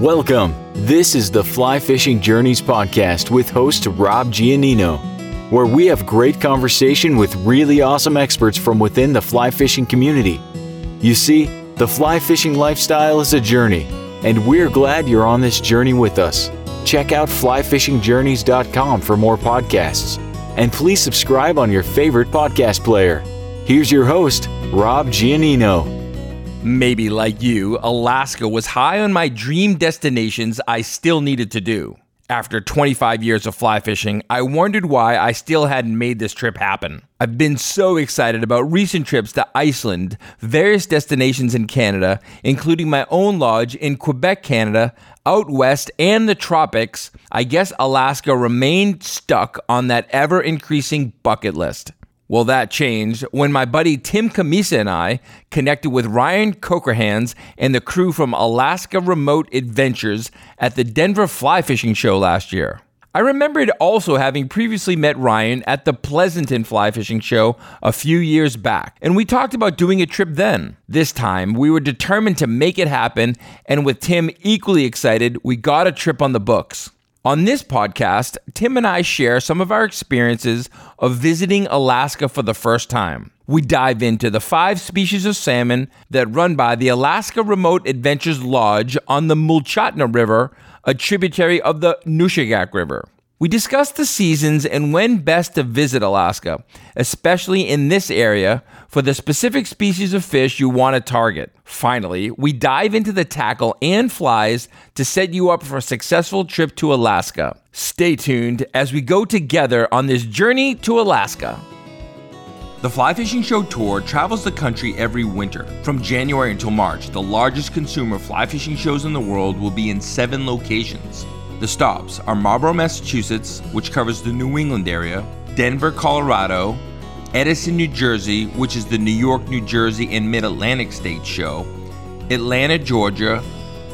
Welcome. This is the Fly Fishing Journeys podcast with host Rob Giannino, where we have great conversation with really awesome experts from within the fly fishing community. You see, the fly fishing lifestyle is a journey, and we're glad you're on this journey with us. Check out flyfishingjourneys.com for more podcasts, and please subscribe on your favorite podcast player. Here's your host, Rob Giannino. Maybe like you, Alaska was high on my dream destinations I still needed to do. After 25 years of fly fishing, I wondered why I still hadn't made this trip happen. I've been so excited about recent trips to Iceland, various destinations in Canada, including my own lodge in Quebec, Canada, out west, and the tropics. I guess Alaska remained stuck on that ever increasing bucket list. Well, that changed when my buddy Tim Cammisa and I connected with Ryan Kocherhans and the crew from Alaska Remote Adventures at the Denver Fly Fishing Show last year. I remembered also having previously met Ryan at the Pleasanton Fly Fishing Show a few years back, and we talked about doing a trip then. This time, we were determined to make it happen, and with Tim equally excited, we got a trip on the books. On this podcast, Tim and I share some of our experiences of visiting Alaska for the first time. We dive into the five species of salmon that run by the Alaska Remote Adventures Lodge on the Mulchatna River, a tributary of the Nushagak River. We discuss the seasons and when best to visit Alaska, especially in this area for the specific species of fish you want to target. Finally, we dive into the tackle and flies to set you up for a successful trip to Alaska. Stay tuned as we go together on this journey to Alaska. The Fly Fishing Show Tour travels the country every winter. From January until March, the largest consumer fly fishing shows in the world will be in seven locations. The stops are Marlborough, Massachusetts, which covers the New England area, Denver, Colorado, Edison, New Jersey, which is the New York, New Jersey, and Mid Atlantic State show, Atlanta, Georgia,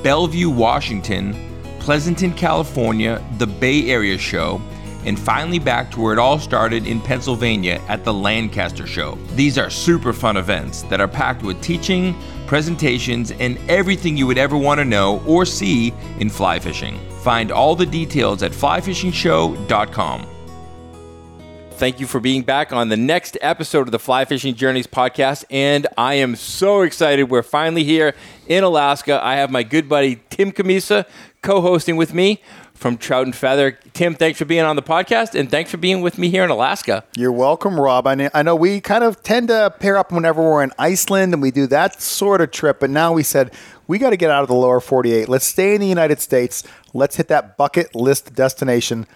Bellevue, Washington, Pleasanton, California, the Bay Area show, and finally back to where it all started in Pennsylvania at the Lancaster Show. These are super fun events that are packed with teaching, presentations, and everything you would ever want to know or see in fly fishing. Find all the details at flyfishingshow.com. Thank you for being back on the next episode of the Fly Fishing Journeys podcast. And I am so excited. We're finally here in Alaska. I have my good buddy Tim Cammisa co hosting with me from Trout and Feather. Tim, thanks for being on the podcast and thanks for being with me here in Alaska. You're welcome, Rob. I know, we kind of tend to pair up whenever we're in Iceland and we do that sort of trip, but now we said we got to get out of the lower 48. Let's stay in the United States. Let's hit that bucket list destination,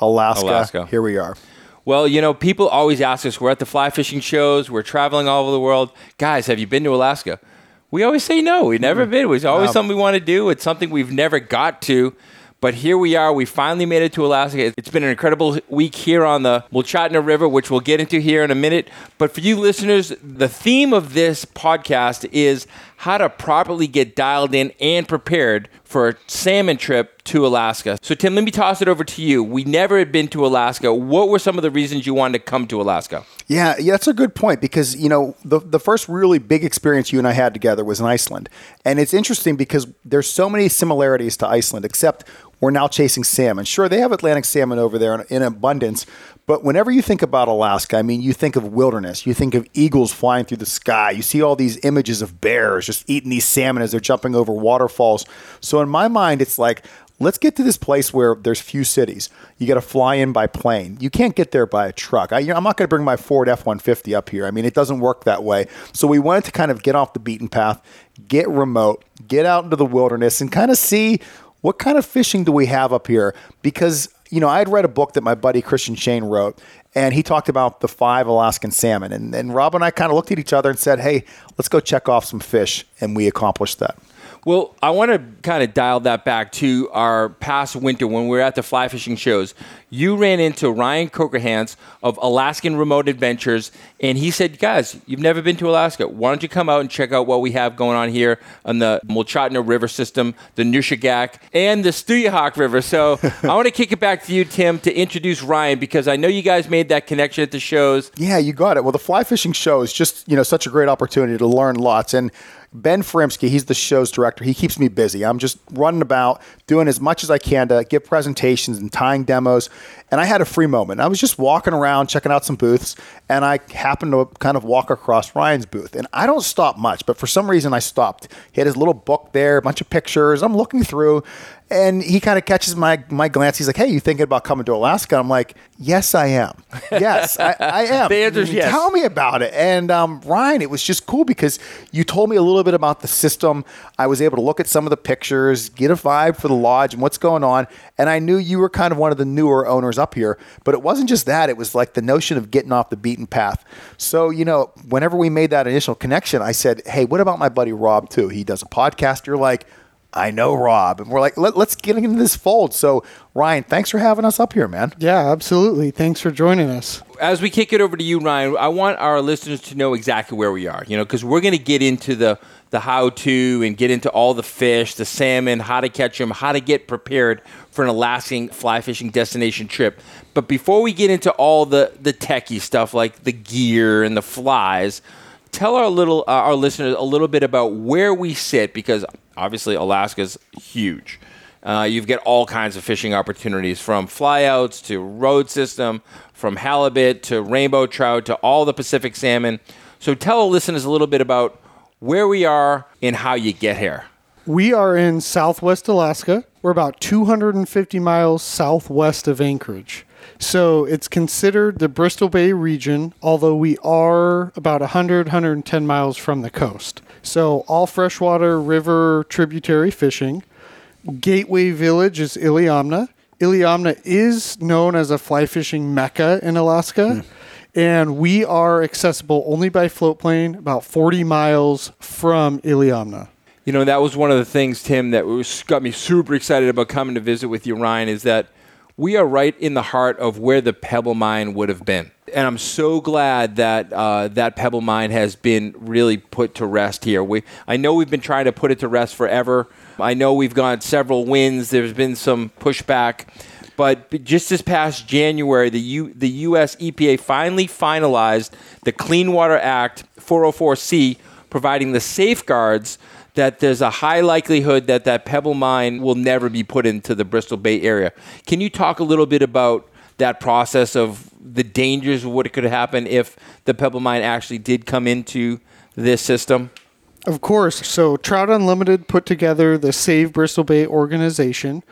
Alaska. Alaska. Here we are. Well, you know, people always ask us, we're at the fly fishing shows, we're traveling all over the world. Guys, have you been to Alaska? We always say no, we've never been. It's always No. something we want to do. It's something we've never got to. But here we are. We finally made it to Alaska. It's been an incredible week here on the Mulchatna River, which we'll get into here in a minute. But for you listeners, the theme of this podcast is how to properly get dialed in and prepared for a salmon trip to Alaska. So, Tim, let me toss it over to you. We never had been to Alaska. What were some of the reasons you wanted to come to Alaska? Yeah, yeah, that's a good point because you know the the first really big experience you and I had together was in Iceland, and it's interesting because there's so many similarities to Iceland, except we're now chasing salmon. Sure, they have Atlantic salmon over there in, in abundance, but whenever you think about Alaska, I mean, you think of wilderness, you think of eagles flying through the sky, you see all these images of bears just eating these salmon as they're jumping over waterfalls. So in my mind, it's like let's get to this place where there's few cities. You got to fly in by plane. You can't get there by a truck. I, am not going to bring my Ford F 150 up here. I mean, it doesn't work that way. So we wanted to kind of get off the beaten path, get remote, get out into the wilderness, and kind of see what kind of fishing do we have up here? Because, you know, I had read a book that my buddy Christian Shane wrote, and he talked about the five Alaskan salmon. And, and Rob and I kind of looked at each other and said, hey, let's go check off some fish. And we accomplished that. Well, I want to kind of dial that back to our past winter when we were at the fly fishing shows. you ran into Ryan Kocherhans of Alaskan Remote Adventures, and he said, "Guys, you've never been to Alaska. Why don't you come out and check out what we have going on here on the Mulchatna River system, the Nushagak, and the Stuyahok River?" So I want to kick it back to you, Tim, to introduce Ryan because I know you guys made that connection at the shows. Yeah, you got it. Well, the fly fishing show is just you know such a great opportunity to learn lots and Ben Furimsky, he's the show's director. He keeps me busy. I'm just running about doing as much as I can to give presentations and tying demos. And I had a free moment. I was just walking around, checking out some booths, and I happened to kind of walk across Ryan's booth. And I don't stop much, but for some reason I stopped. He had his little book there, a bunch of pictures. I'm looking through, and he kind of catches my my glance. He's like, "Hey, you thinking about coming to Alaska?" I'm like, "Yes, I am. Yes, I, I am." the answer is yes. Tell me about it. And um, Ryan, it was just cool because you told me a little bit about the system. I was able to look at some of the pictures, get a vibe for the lodge and what's going on, and I knew you were kind of one of the newer owners up here. But it wasn't just that; it was like the notion of getting off the beaten path. So you know, whenever we made that initial connection, I said, "Hey, what about my buddy Rob too? He does a podcast." You're like I know Rob. And we're like, Let, us get into this fold. So, Ryan, thanks for having us up here, man. Yeah, absolutely. Thanks for joining us. As we kick it over to you, Ryan, I want our listeners to know exactly where we are, you know, because we're going to get into the, the how to and get into all the fish, the salmon, how to catch them, how to get prepared for an Alaskan fly fishing destination trip. But before we get into all the, the techie stuff like the gear and the flies, tell our little uh, our listeners a little bit about where we sit because obviously Alaska's huge. Uh, you've got all kinds of fishing opportunities from flyouts to road system, from halibut to rainbow trout to all the Pacific salmon. So tell listeners a little bit about where we are and how you get here. We are in southwest Alaska. We're about 250 miles southwest of Anchorage. So it's considered the Bristol Bay region, although we are about 100, 110 miles from the coast. So all freshwater river tributary fishing. Gateway Village is Iliamna. Iliamna is known as a fly fishing mecca in Alaska. Mm. And we are accessible only by float plane, about 40 miles from Iliamna. You know, that was one of the things, Tim, that was, got me super excited about coming to visit with you, Ryan, is that we are right in the heart of where the Pebble Mine would have been. And I'm so glad that uh, that Pebble Mine has been really put to rest here. We, I know we've been trying to put it to rest forever. I know we've got several wins. There's been some pushback. But just this past January, the, U, the U.S. EPA finally finalized the Clean Water Act 404C, providing the safeguards that there's a high likelihood that that pebble mine will never be put into the Bristol Bay area. Can you talk a little bit about that process of the dangers of what could happen if the pebble mine actually did come into this system? Of course. So Trout Unlimited put together the Save Bristol Bay organization,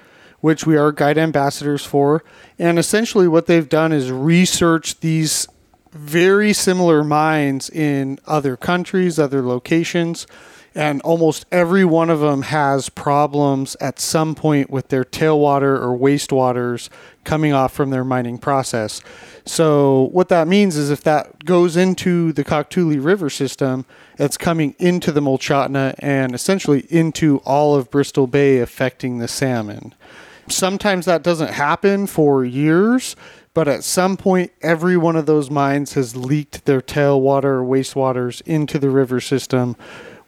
which we are guide ambassadors for. And essentially, what they've done is research these very similar mines in other countries, other locations and almost every one of them has problems at some point with their tailwater or wastewaters coming off from their mining process. So what that means is if that goes into the Koktuli River system, it's coming into the Mulchatna and essentially into all of Bristol Bay, affecting the salmon. Sometimes that doesn't happen for years, but at some point, every one of those mines has leaked their tailwater or wastewaters into the river system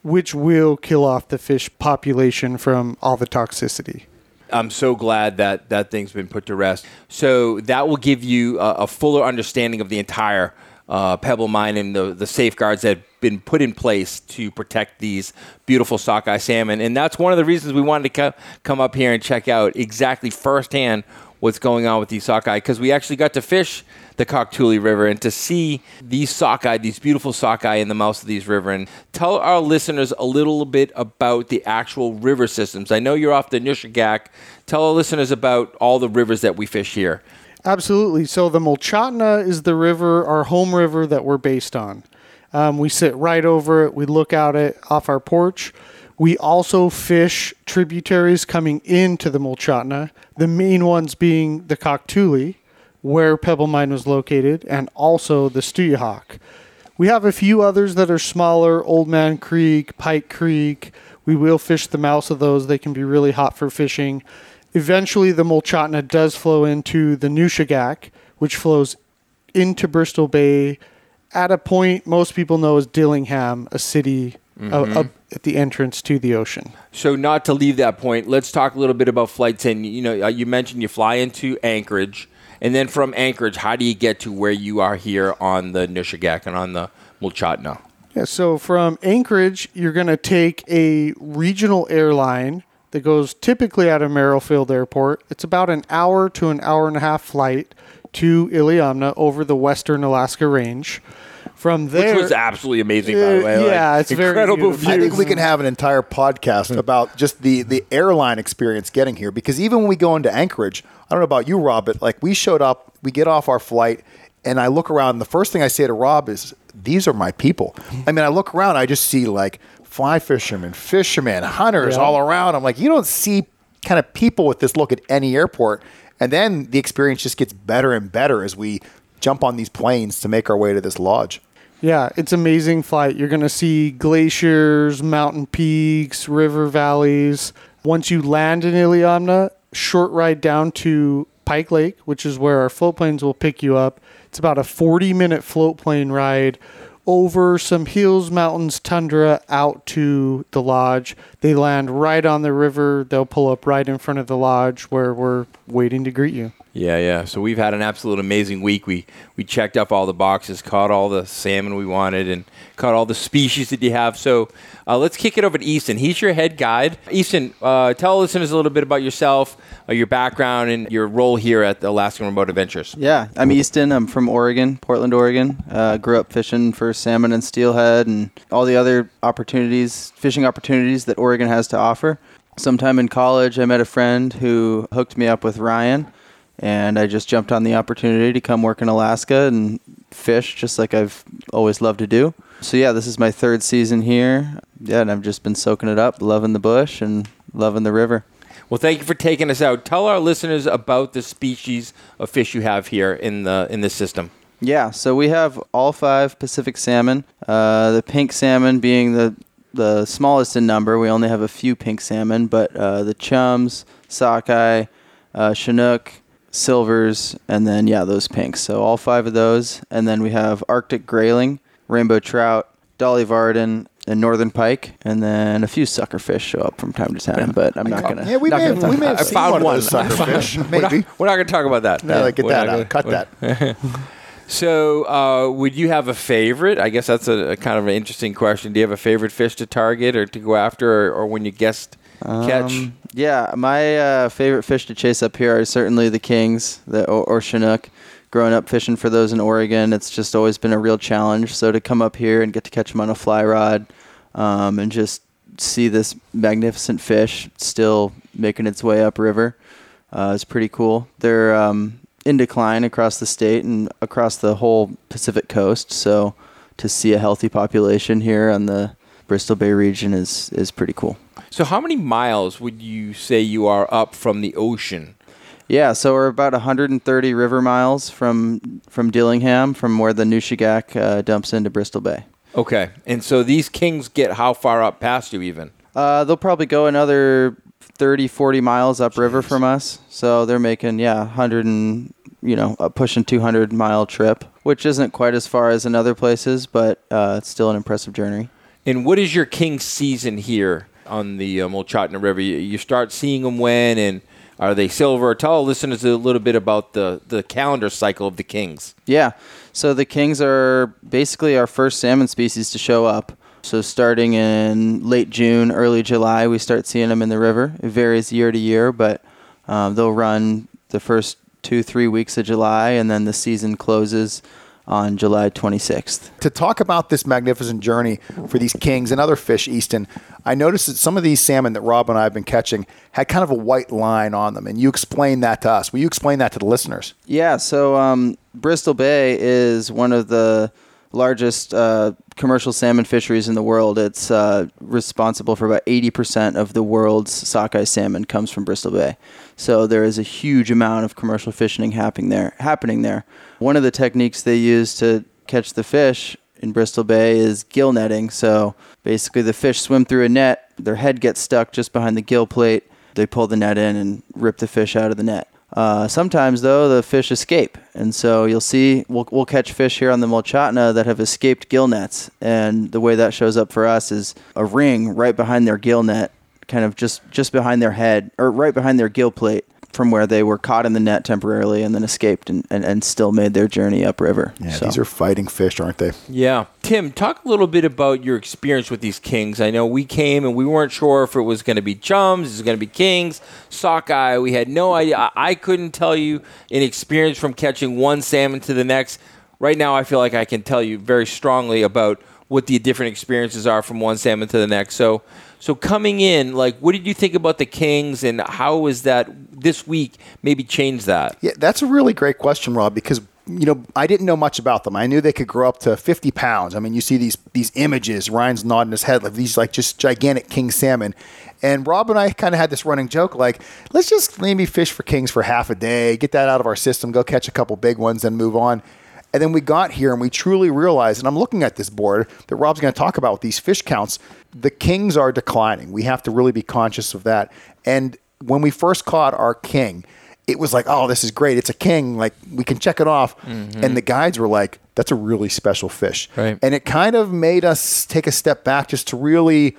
which will kill off the fish population from all the toxicity. I'm so glad that that thing's been put to rest. So that will give you a, a fuller understanding of the entire uh, Pebble Mine and the, the safeguards that have been put in place to protect these beautiful sockeye salmon. And that's one of the reasons we wanted to co- come up here and check out exactly firsthand what's going on with these sockeye because we actually got to fish the Koktuli River and to see these sockeye, these beautiful sockeye in the mouths of these river. And tell our listeners a little bit about the actual river systems. I know you're off the Nushagak. Tell our listeners about all the rivers that we fish here. Absolutely. So the Mulchatna is the river, our home river that we're based on. Um, we sit right over it. We look out it off our porch. We also fish tributaries coming into the Mulchatna, the main ones being the Koktuli, where Pebble Mine was located, and also the Stuyahok. We have a few others that are smaller, Old Man Creek, Pike Creek. We will fish the mouths of those. They can be really hot for fishing. Eventually, the Mulchatna does flow into the Nushagak, which flows into Bristol Bay at a point most people know as Dillingham, a city uh, up at the entrance to the ocean. So, not to leave that point, let's talk a little bit about flights. And you know, uh, you mentioned you fly into Anchorage, and then from Anchorage, how do you get to where you are here on the Nushagak and on the Mulchatna? Yeah, so from Anchorage, you're going to take a regional airline that goes typically out of Merrill Field Airport. It's about an hour to an hour and a half flight to Iliamna over the western Alaska Range. From there, Which was absolutely amazing, by the Uh, way. yeah, it's very incredible beautiful. I think we can have an entire podcast about just the the airline experience getting here because even when we go into Anchorage, I don't know about you, Rob, but like we showed up, we get off our flight, and I look around. And the first thing I say to Rob is, "These are my people." I mean, I look around, I just see like fly fishermen, fishermen, hunters Yeah. all around. I'm like, you don't see kind of people with this look at any airport. And then the experience just gets better and better as we jump on these planes to make our way to this lodge. Yeah, it's amazing flight. You're going to see glaciers, mountain peaks, river valleys. Once you land in Iliamna, short ride down to Pike Lake, which is where our float planes will pick you up. It's about a 40 minute float plane ride over some hills, mountains, tundra out to the lodge. They land right on the river. They'll pull up right in front of the lodge where we're waiting to greet you. Yeah, yeah. So we've had an absolute amazing week. We we checked off all the boxes, caught all the salmon we wanted, and caught all the species that you have. So uh, let's kick it over to Easton. He's your head guide. Easton, uh, tell listeners a little bit about yourself, uh, your background, and your role here at the Alaskan Remote Adventures. Yeah, I'm Easton. I'm from Oregon, Portland, Oregon. Uh, grew up fishing for salmon and steelhead and all the other opportunities, fishing opportunities that Oregon has to offer. Sometime in college, I met a friend who hooked me up with Ryan, and I just jumped on the opportunity to come work in Alaska and fish just like I've always loved to do. So, yeah, this is my third season here. Yeah, and I've just been soaking it up, loving the bush and loving the river. Well, thank you for taking us out. Tell our listeners about the species of fish you have here in the in this system. Yeah, so we have all five Pacific salmon. Uh, the pink salmon being the the smallest in number. We only have a few pink salmon, but uh, the chums, sockeye, uh, chinook, silvers, and then yeah, those pinks. So all five of those, and then we have Arctic grayling, rainbow trout, dolly varden, and northern pike, and then a few suckerfish show up from time to time. But I'm not gonna. Yeah, we not may gonna have, we may about have I seen found one, one. of those suckerfish. We're not, Maybe. we're not going to talk about that. Yeah, like, get We're that out. Cut gonna- that. So, uh, would you have a favorite? I guess that's a, a kind of an interesting question. Do you have a favorite fish to target or to go after, or, or when you guessed catch? Um, yeah, my uh, favorite fish to chase up here are certainly the kings, the or, or chinook. Growing up fishing for those in Oregon, it's just always been a real challenge. So to come up here and get to catch them on a fly rod, um, and just see this magnificent fish still making its way upriver, uh, is pretty cool. They're um, in decline across the state and across the whole Pacific coast. So to see a healthy population here on the Bristol Bay region is is pretty cool. So, how many miles would you say you are up from the ocean? Yeah, so we're about 130 river miles from from Dillingham, from where the Nushagak uh, dumps into Bristol Bay. Okay, and so these kings get how far up past you even? Uh, they'll probably go another 30, 40 miles upriver from us. So they're making yeah, 100 and you know, a pushing 200 mile trip, which isn't quite as far as in other places, but uh, it's still an impressive journey. And what is your king season here on the uh, Mulchatna River? You, you start seeing them when, and are they silver? Tell listeners a little bit about the, the calendar cycle of the kings. Yeah. So the kings are basically our first salmon species to show up. So starting in late June, early July, we start seeing them in the river. It varies year to year, but um, they'll run the first two, three weeks of July, and then the season closes on July 26th. to talk about this magnificent journey for these kings and other fish, Easton, I noticed that some of these salmon that Rob and I have been catching had kind of a white line on them, and you explained that to us. Will you explain that to the listeners? Yeah, so um, Bristol Bay is one of the largest uh, commercial salmon fisheries in the world. It's uh, responsible for about 80% of the world's sockeye salmon comes from Bristol Bay. So there is a huge amount of commercial fishing happening there. Happening there. One of the techniques they use to catch the fish in Bristol Bay is gill netting. So basically, the fish swim through a net. Their head gets stuck just behind the gill plate, they pull the net in and rip the fish out of the net. Uh, sometimes though the fish escape, and so you'll see we'll, we'll catch fish here on the Mulchatna that have escaped gill nets, and the way that shows up for us is a ring right behind their gill net, kind of just just behind their head or right behind their gill plate, from where they were caught in the net temporarily and then escaped and, and, and still made their journey upriver. Yeah, So- these are fighting fish, aren't they? Yeah. Tim, talk a little bit about your experience with these kings. I know we came and we weren't sure if it was going to be chums, it was going to be kings, sockeye. We had no idea. I, I couldn't tell you an experience from catching one salmon to the next. Right now, I feel like I can tell you very strongly about what the different experiences are from one salmon to the next. So, so coming in, like, what did you think about the kings, and how was that this week maybe changed that? Yeah, that's a really great question, Rob, because you know I didn't know much about them. I knew they could grow up to 50 pounds. I mean, you see these these images. Ryan's nodding his head like these like just gigantic king salmon. And Rob and I kind of had this running joke like, let's just maybe fish for kings for half a day, get that out of our system, go catch a couple big ones, then move on. And then we got here and we truly realized, and I'm looking at this board that Rob's going to talk about with these fish counts, the kings are declining. We have to really be conscious of that. And when we first caught our king, it was like, oh, this is great. It's a king. Like we can check it off. Mm-hmm. And the guides were like, that's a really special fish. Right. And it kind of made us take a step back just to really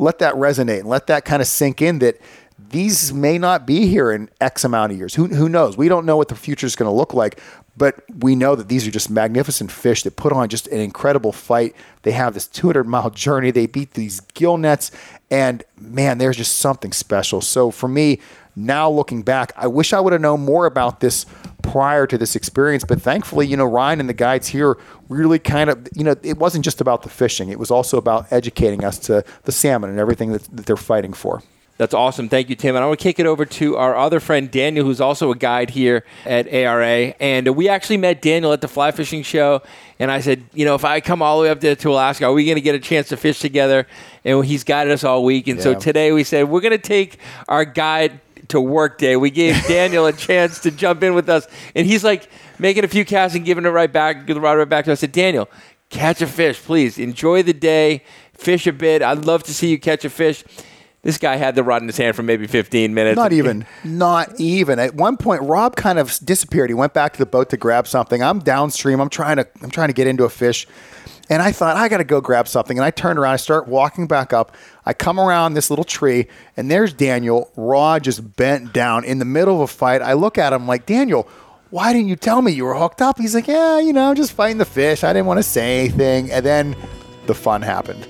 let that resonate and let that kind of sink in that these may not be here in X amount of years. Who, who knows? We don't know what the future is going to look like, but we know that these are just magnificent fish that put on just an incredible fight. They have this 200 mile journey. They beat these gill nets, and man, there's just something special. So for me, now looking back, I wish I would have known more about this prior to this experience. But thankfully, you know, Ryan and the guides here really kind of, you know, it wasn't just about the fishing, it was also about educating us to the salmon and everything that, that they're fighting for. That's awesome. Thank you, Tim. And I want to kick it over to our other friend, Daniel, who's also a guide here at ARA. And we actually met Daniel at the fly fishing show. And I said, you know, if I come all the way up there to Alaska, are we going to get a chance to fish together? And he's guided us all week. And so today we said, we're going to take our guide to work day. We gave Daniel a chance to jump in with us. And he's like making a few casts and giving it right back, rod right back to us. I said, Daniel, catch a fish, please. Enjoy the day, fish a bit. I'd love to see you catch a fish. This guy had the rod in his hand for maybe 15 minutes. Not even, not even. At one point, Rob kind of disappeared. He went back to the boat to grab something. I'm downstream. I'm trying to, I'm trying to get into a fish, and I thought I got to go grab something. And I turned around. I start walking back up. I come around this little tree, and there's Daniel. Rod just bent down in the middle of a fight. I look at him like Daniel. Why didn't you tell me you were hooked up? He's like, yeah, you know, just fighting the fish. I didn't want to say anything. And then the fun happened.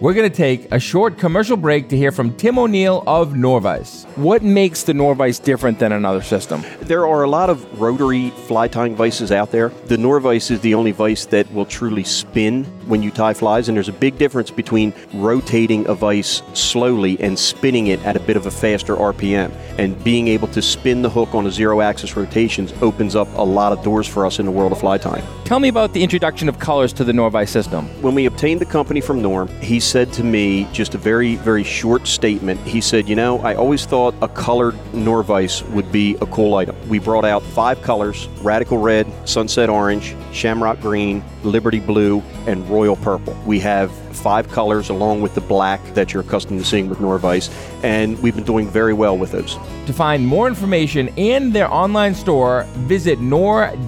We're going to take a short commercial break to hear from Tim O'Neill of Norvise. What makes the Norvise different than another system? There are a lot of rotary fly tying vices out there. The Norvise is the only vice that will truly spin when you tie flies, and there's a big difference between rotating a vice slowly and spinning it at a bit of a faster RPM. And being able to spin the hook on a zero axis rotations opens up a lot of doors for us in the world of fly tying. Tell me about the introduction of colors to the Norvise system. When we obtained the company from Norm, he said to me just a very, very short statement. He said, You know, I always thought a colored Norvise would be a cool item. We brought out five colors Radical Red, Sunset Orange, Shamrock Green, Liberty Blue, and Royal Purple. We have five colors along with the black that you're accustomed to seeing with Norvise, and we've been doing very well with those. To find more information and their online store, visit nor-vise.com.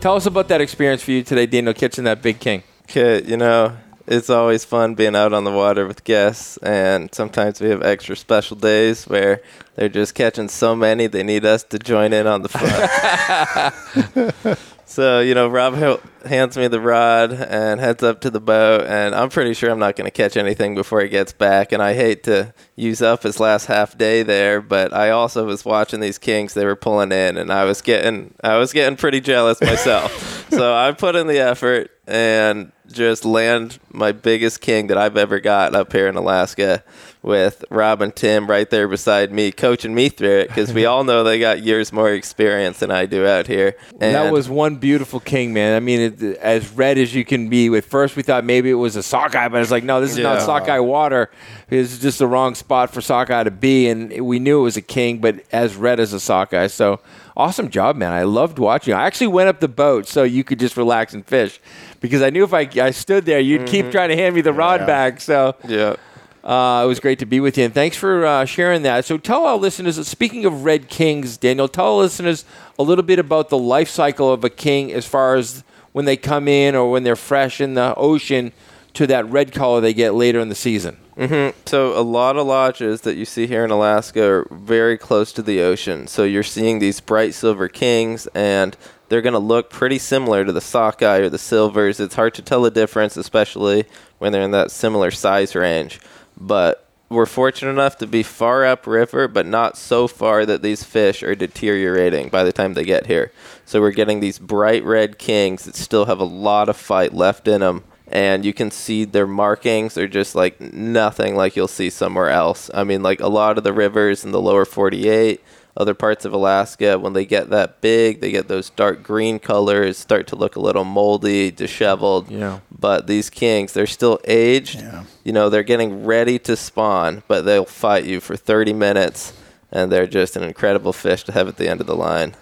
Tell us about that experience for you today, Daniel, catching that big king. Okay, you know, it's always fun being out on the water with guests, and sometimes we have extra special days where they're just catching so many they need us to join in on the fun. so, you know, Rob h- hands me the rod and heads up to the boat, and I'm pretty sure I'm not going to catch anything before he gets back, and I hate to use up his last half day there, but I also was watching these kings they were pulling in, and I was getting I was getting pretty jealous myself. so I put in the effort and just land my biggest king that I've ever got up here in Alaska with Rob and Tim right there beside me, coaching me through it because we all know they got years more experience than I do out here. And that was one beautiful king, man. I mean, it, as red as you can be. At first, we thought maybe it was a sockeye, but it's like, no, this is not sockeye water. It's just the wrong spot for sockeye to be, and we knew it was a king, but as red as a sockeye. So awesome job, man. I loved watching. I actually went up the boat so you could just relax and fish, because I knew if I, I stood there, you'd keep mm-hmm. trying to hand me the rod Yeah. back. So yeah. Uh, it was great to be with you, and thanks for uh, sharing that. So, tell our listeners. Speaking of red kings, Daniel, tell our listeners a little bit about the life cycle of a king, as far as when they come in or when they're fresh in the ocean, to that red color they get later in the season. Mm-hmm. So a lot of lodges that you see here in Alaska are very close to the ocean. So you're seeing these bright silver kings, and they're going to look pretty similar to the sockeye or the silvers. It's hard to tell the difference, especially when they're in that similar size range. But we're fortunate enough to be far upriver, but not so far that these fish are deteriorating by the time they get here. So we're getting these bright red kings that still have a lot of fight left in them. And you can see their markings are just like nothing like you'll see somewhere else. I mean, like a lot of the rivers in the lower 48, other parts of Alaska, when they get that big, they get those dark green colors, start to look a little moldy, disheveled. Yeah. But these kings, they're still aged. Yeah. You know, they're getting ready to spawn, but they'll fight you for 30 minutes, and they're just an incredible fish to have at the end of the line.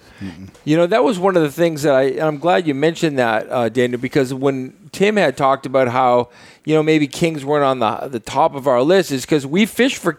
You know, that was one of the things that I, and I'm glad you mentioned that, uh, Daniel, because when Tim had talked about how, you know, maybe kings weren't on the the top of our list, is because we fish for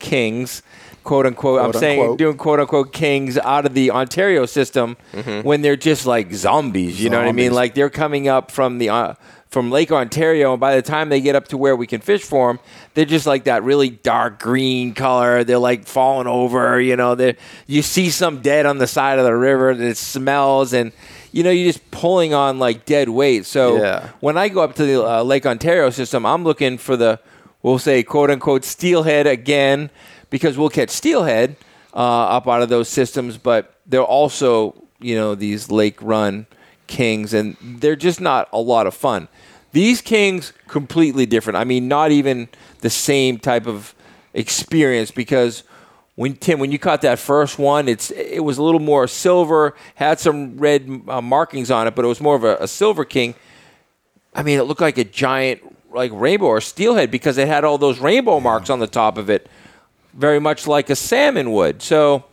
kings, quote unquote. I'm Quote, saying unquote. doing quote unquote kings out of the Ontario system when they're just like zombies. You know what I mean? Like they're coming up from the. Uh, from Lake Ontario, and by the time they get up to where we can fish for them, they're just like that really dark green color. They're like falling over, you know. They you see some dead on the side of the river that it smells, and you know you're just pulling on like dead weight. So Yeah. when I go up to the uh, Lake Ontario system, I'm looking for the we'll say quote unquote steelhead again because we'll catch steelhead uh, up out of those systems, but they're also you know these lake run kings, and they're just not a lot of fun. These kings completely different. I mean, not even the same type of experience because when Tim, when you caught that first one, it's it was a little more silver, had some red uh, markings on it, but it was more of a, a silver king. I mean, it looked like a giant like rainbow or steelhead because it had all those rainbow marks on the top of it, very much like a salmon would. So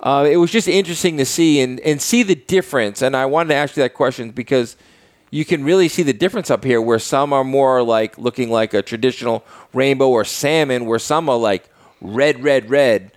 uh, it was just interesting to see and, and see the difference. And I wanted to ask you that question because you can really see the difference up here where some are more like looking like a traditional rainbow or salmon, where some are like red, red, red,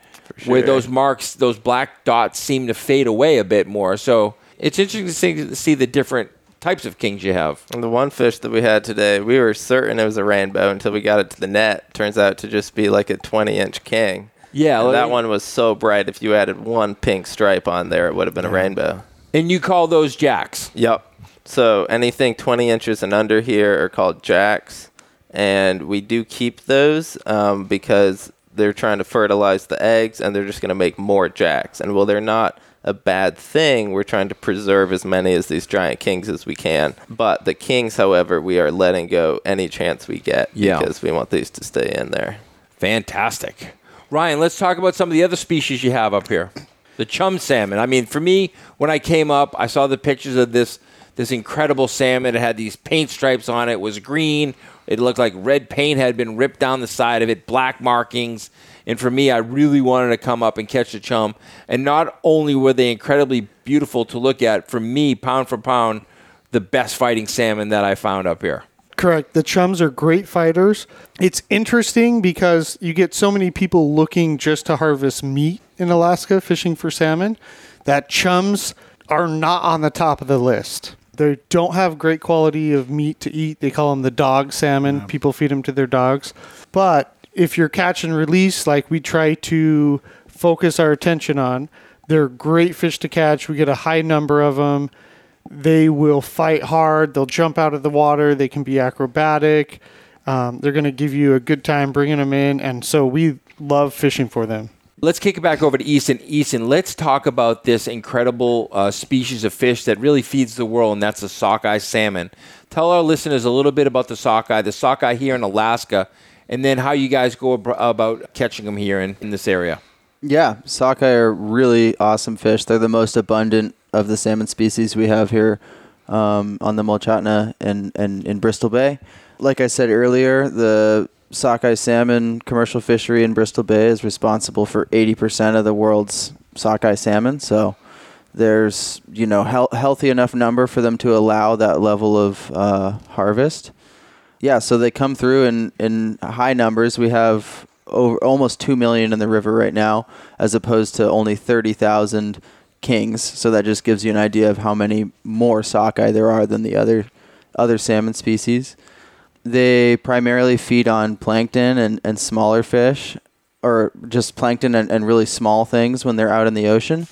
where those marks, those black dots seem to fade away a bit more. So it's interesting to see, to see the different types of kings you have. And the one fish that we had today, we were certain it was a rainbow until we got it to the net. Turns out to just be like a 20 inch king. Yeah, like- that one was so bright. If you added one pink stripe on there, it would have been a rainbow. And you call those jacks. Yep. So anything 20 inches and under here are called jacks, and we do keep those um, because they're trying to fertilize the eggs, and they're just going to make more jacks. And well, they're not a bad thing, we're trying to preserve as many as these giant kings as we can. But the kings, however, we are letting go any chance we get Yeah. because we want these to stay in there. Fantastic. Ryan, let's talk about some of the other species you have up here. The chum salmon. I mean, for me, when I came up, I saw the pictures of this this incredible salmon. It had these paint stripes on it. It was green. It looked like red paint had been ripped down the side of it, black markings. And for me, I really wanted to come up and catch the chum. And not only were they incredibly beautiful to look at, for me, pound for pound, the best fighting salmon that I found up here. Correct. The chums are great fighters. It's interesting because you get so many people looking just to harvest meat in Alaska fishing for salmon that chums are not on the top of the list. They don't have great quality of meat to eat. They call them the dog salmon. People feed them to their dogs. But if you're catch and release, like we try to focus our attention on, they're great fish to catch. We get a high number of them they will fight hard. They'll jump out of the water. They can be acrobatic. Um, they're going to give you a good time bringing them in, and so we love fishing for them. Let's kick it back over to Easton. Easton, let's talk about this incredible uh, species of fish that really feeds the world, and that's the sockeye salmon. Tell our listeners a little bit about the sockeye, the sockeye here in Alaska, and then how you guys go ab- about catching them here in, in this area. Yeah, sockeye are really awesome fish. They're the most abundant of the salmon species we have here um, on the Mulchatna and, and in Bristol Bay. Like I said earlier, the sockeye salmon commercial fishery in Bristol Bay is responsible for 80% of the world's sockeye salmon. So there's, you know, hel- healthy enough number for them to allow that level of uh, harvest. Yeah, so they come through in, in high numbers. We have over almost 2 million in the river right now, as opposed to only 30,000 kings. So that just gives you an idea of how many more sockeye there are than the other other salmon species. They primarily feed on plankton and, and smaller fish, or just plankton and, and really small things when they're out in the ocean.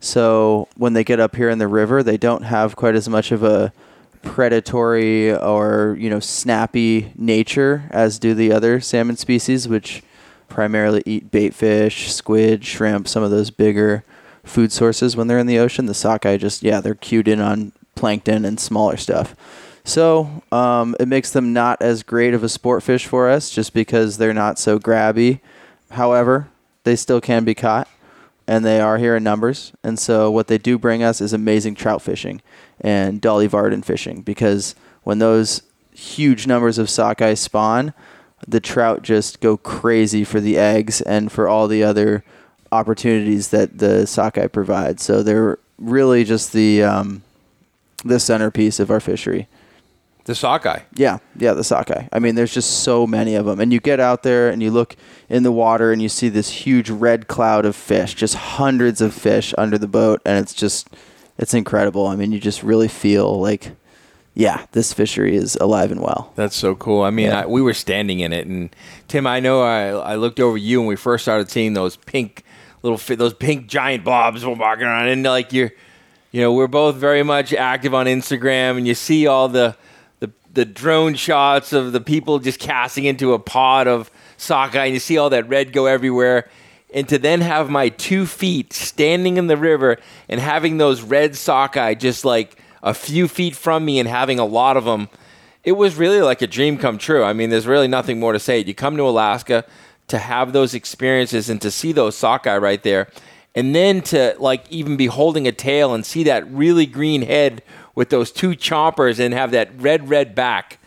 So when they get up here in the river, they don't have quite as much of a predatory or you know snappy nature as do the other salmon species, which primarily eat bait fish, squid, shrimp, some of those bigger food sources when they're in the ocean. The sockeye just yeah they're cued in on plankton and smaller stuff. So um, it makes them not as great of a sport fish for us, just because they're not so grabby. However, they still can be caught and they are here in numbers. And so what they do bring us is amazing trout fishing and Dolly Varden fishing because when those huge numbers of sockeye spawn, the trout just go crazy for the eggs and for all the other opportunities that the sockeye provides. So they're really just the um, the centerpiece of our fishery. The sockeye. Yeah, yeah, the sockeye. I mean, there's just so many of them, and you get out there and you look in the water and you see this huge red cloud of fish, just hundreds of fish under the boat, and it's just, it's incredible. I mean, you just really feel like, yeah, this fishery is alive and well. That's so cool. I mean, Yeah. I, we were standing in it, and Tim, I know I, I looked over you when we first started seeing those pink little those pink giant blobs walking around, and like you're, you know, we're both very much active on Instagram, and you see all the the drone shots of the people just casting into a pod of sockeye, and you see all that red go everywhere. And to then have my two feet standing in the river and having those red sockeye just like a few feet from me and having a lot of them, it was really like a dream come true. I mean, there's really nothing more to say. You come to Alaska to have those experiences and to see those sockeye right there, and then to like even be holding a tail and see that really green head with those two chompers and have that red, red back.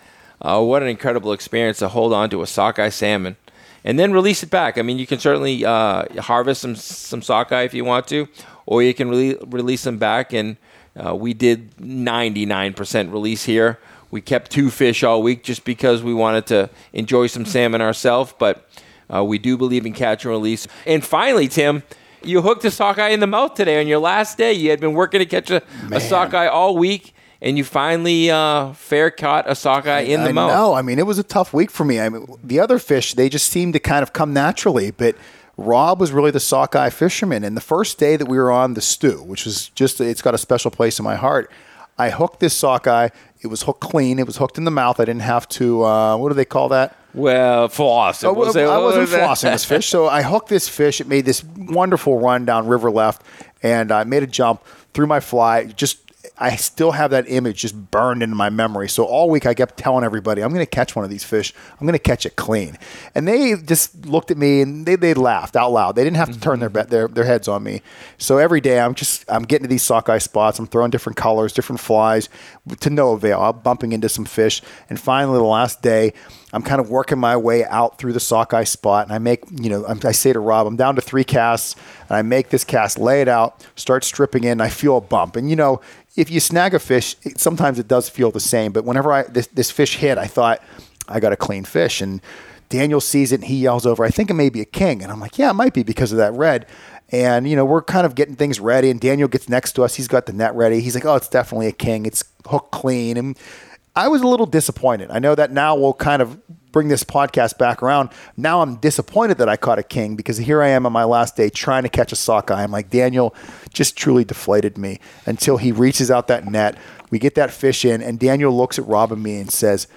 Uh, what an incredible experience to hold on to a sockeye salmon and then release it back. I mean, you can certainly uh, harvest some some sockeye if you want to, or you can re- release them back. And uh, we did 99% release here. We kept two fish all week just because we wanted to enjoy some salmon ourselves. But uh, we do believe in catch and release. And finally, Tim. You hooked a sockeye in the mouth today on your last day. You had been working to catch a, a sockeye all week, and you finally uh, fair caught a sockeye in the I mouth. know. I mean, it was a tough week for me. I mean, the other fish, they just seemed to kind of come naturally, but Rob was really the sockeye fisherman. And the first day that we were on the stew, which was just, it's got a special place in my heart, I hooked this sockeye. It was hooked clean. It was hooked in the mouth. I didn't have to, uh, what do they call that? Well, floss. Oh, We'll I wasn't that? flossing this fish. So I hooked this fish. It made this wonderful run down river left, and I made a jump through my fly. Just I still have that image just burned into my memory. So all week I kept telling everybody, I'm going to catch one of these fish. I'm going to catch it clean. And they just looked at me and they, they laughed out loud. They didn't have to turn their, mm-hmm. their their heads on me. So every day I'm just I'm getting to these sockeye spots. I'm throwing different colors, different flies to no avail. I'm bumping into some fish. And finally the last day I'm kind of working my way out through the sockeye spot, and I make, you know, I'm, I say to Rob, I'm down to three casts, and I make this cast, lay it out, start stripping in, I feel a bump. And you know, if you snag a fish, it, sometimes it does feel the same. But whenever I this, this fish hit, I thought I got a clean fish, and Daniel sees it, and he yells over, "I think it may be a king," and I'm like, "Yeah, it might be because of that red." And you know, we're kind of getting things ready, and Daniel gets next to us. He's got the net ready. He's like, "Oh, it's definitely a king. It's hooked clean." And I was a little disappointed. I know that now we'll kind of bring this podcast back around. Now I'm disappointed that I caught a king because here I am on my last day trying to catch a sockeye. I'm like, Daniel just truly deflated me until he reaches out that net. We get that fish in, and Daniel looks at Rob and me and says,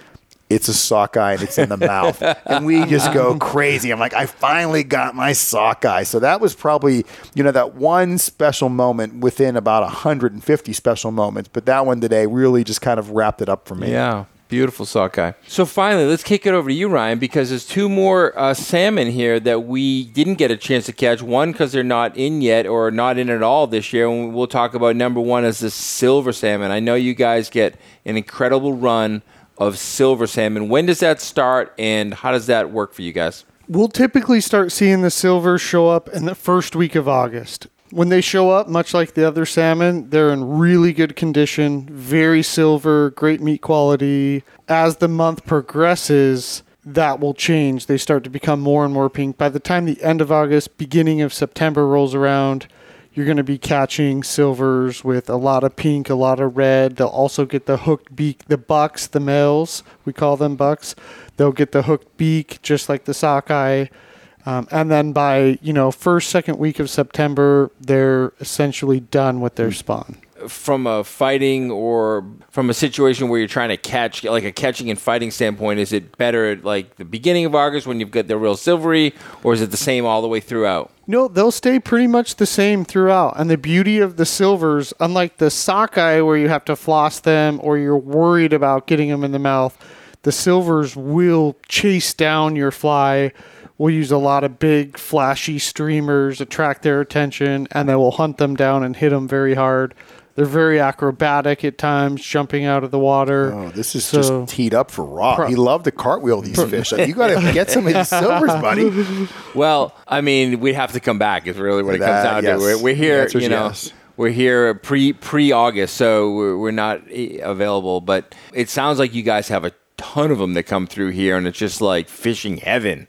it's a sockeye and it's in the mouth. And we just go crazy. I'm like, I finally got my sockeye. So that was probably, you know, that one special moment within about 150 special moments. But that one today really just kind of wrapped it up for me. Yeah, beautiful sockeye. So finally, let's kick it over to you, Ryan, because there's two more uh, salmon here that we didn't get a chance to catch. One because they're not in yet or not in at all this year. And we'll talk about number one is the silver salmon. I know you guys get an incredible run of silver salmon. When does that start, and how does that work for you guys? We'll typically start seeing the silver show up in the first week of August. when they show up, much like the other salmon, they're in really good condition, very silver, great meat quality. As the month progresses, that will change. They start to become more and more pink. By the time the end of August, beginning of September rolls around, you're going to be catching silvers with a lot of pink, a lot of red. They'll also get the hooked beak, the bucks, the males, we call them bucks. They'll get the hooked beak, just like the sockeye. Um, and then by you know first second week of September, they're essentially done with their spawn. From a fighting or from a situation where you're trying to catch, like a catching and fighting standpoint, is it better at like the beginning of August when you've got the real silvery, or is it the same all the way throughout? No, they'll stay pretty much the same throughout. And the beauty of the silvers, unlike the sockeye where you have to floss them or you're worried about getting them in the mouth, the silvers will chase down your fly. We'll use a lot of big, flashy streamers, attract their attention, and then we'll hunt them down and hit them very hard. They're very acrobatic at times, jumping out of the water. Oh, this is So- just teed up for Rob. Pro- he loved to cartwheel these fish. Like, you got to get some of these silvers, buddy. Well, I mean, we have to come back. Is really what it comes down yes. to. We're, we're here, you know. yes. We're here pre pre August, so we're, we're not eh, available. But it sounds like you guys have a ton of them that come through here, and it's just like fishing heaven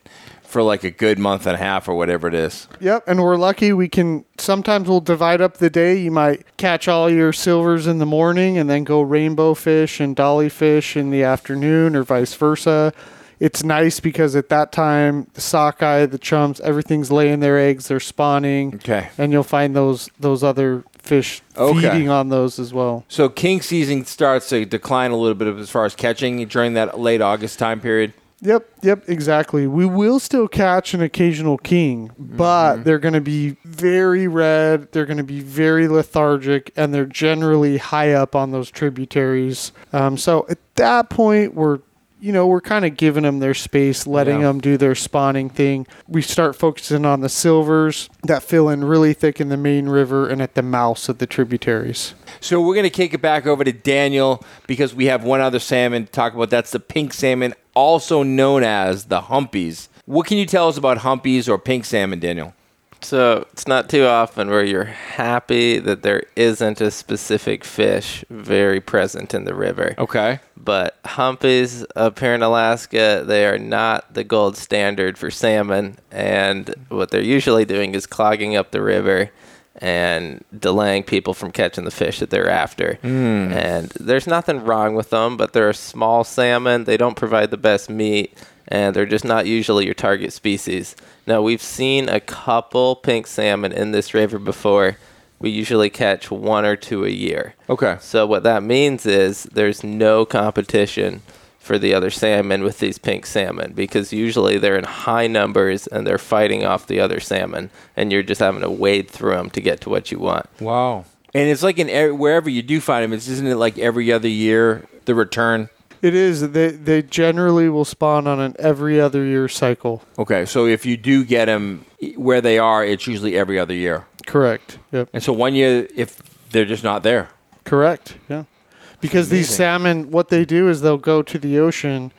for like a good month and a half or whatever it is. Yep, and we're lucky we can sometimes we'll divide up the day. You might catch all your silvers in the morning and then go rainbow fish and dolly fish in the afternoon or vice versa. It's nice because at that time the sockeye, the chums, everything's laying their eggs, they're spawning. Okay. And you'll find those those other fish Okay. feeding on those as well. So king season starts to decline a little bit as far as catching during that late August time period. Yep, yep, exactly. We will still catch an occasional king, but they're going to be very red. They're going to be very lethargic, and they're generally high up on those tributaries. Um, so at that point, we're you know we're kind of giving them their space, letting Yeah. them do their spawning thing. We start focusing on the silvers that fill in really thick in the main river and at the mouths of the tributaries. So we're going to kick it back over to Daniel because we have one other salmon to talk about. That's the pink salmon, also known as the humpies. What can you tell us about humpies or pink salmon, Daniel? So it's not too often where you're happy that there isn't a specific fish very present in the river. Okay. But humpies up here in Alaska, they are not the gold standard for salmon. And what they're usually doing is clogging up the river and delaying people from catching the fish that they're after. Hmm. And there's nothing wrong with them, but they're a small salmon. They don't provide the best meat, and they're just not usually your target species. Now, we've seen a couple pink salmon in this river before. We usually catch one or two a year. Okay. So what that means is there's no competition for the other salmon with these pink salmon because usually they're in high numbers and they're fighting off the other salmon and you're just having to wade through them to get to what you want. Wow. And it's like in every, wherever you do find them, it's isn't it like every other year the return? It is. They they generally will spawn on an every other year cycle. Okay, so if you do get them where they are, it's usually every other year. Correct. Yep. And so one year, if they're just not there, Correct. Yeah. Because these salmon, what they do is they'll go to the ocean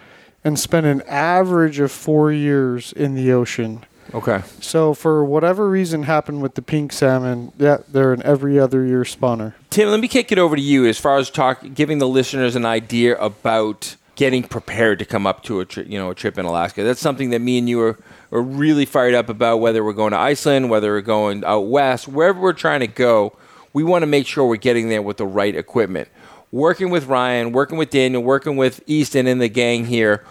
and spend an average of four years in the ocean. okay. So for whatever reason happened with the pink salmon, yeah, they're an every other year spawner. Tim, let me kick it over to you as far as talk, giving the listeners an idea about getting prepared to come up to a tri- you know a trip in Alaska. That's something that me and you are, are really fired up about. Whether we're going to Iceland, whether we're going out west, wherever we're trying to go, we want to make sure we're getting there with the right equipment. Working with Ryan, working with Daniel, working with Easton and the gang here,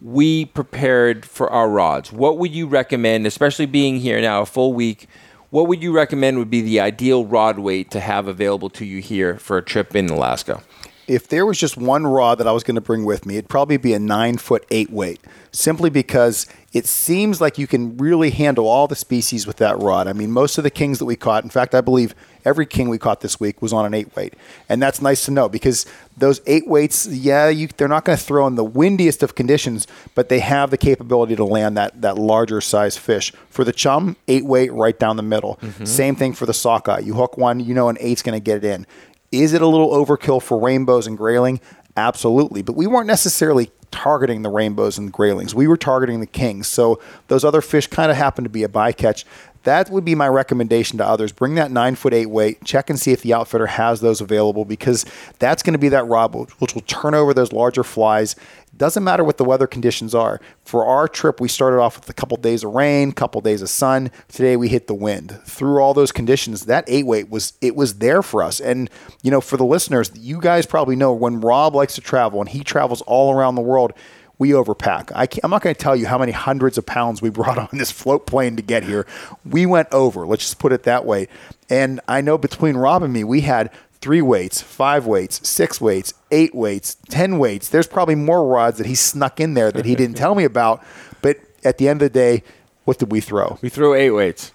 we prepared for our rods. What would you recommend, especially being here now a full week? What would you recommend would be the ideal rod weight to have available to you here for a trip in Alaska? If there was just one rod that I was going to bring with me, it'd probably be a nine foot eight weight, simply because it seems like you can really handle all the species with that rod. I mean, most of the kings that we caught, in fact, I believe every king we caught this week was on an eight weight, and that's nice to know because those eight weights, yeah, you, they're not going to throw in the windiest of conditions, but they have the capability to land that that larger size fish. For the chum, eight weight right down the middle. Mm-hmm. Same thing for the sockeye. You hook one, you know an eight's going to get it in. Is it a little overkill for rainbows and grayling? Absolutely. But we weren't necessarily targeting the rainbows and graylings. We were targeting the kings. So those other fish kind of happened to be a bycatch. That would be my recommendation to others. Bring that nine foot eight weight. Check and see if the outfitter has those available because that's going to be that rod which will turn over those larger flies. Doesn't matter what the weather conditions are. For our trip, we started off with a couple days of rain, couple days of sun. Today we hit the wind. Through all those conditions, that eight weight was it was there for us. And you know, for the listeners, you guys probably know when Rob likes to travel and he travels all around the world we overpack. I am not going to tell you how many hundreds of pounds we brought on this float plane to get here. We went over, let's just put it that way. And I know between Rob and me, we had three weights, five weights, six weights, eight weights, 10 weights. There's probably more rods that he snuck in there that he didn't tell me about. But at the end of the day, what did we throw? We threw eight weights.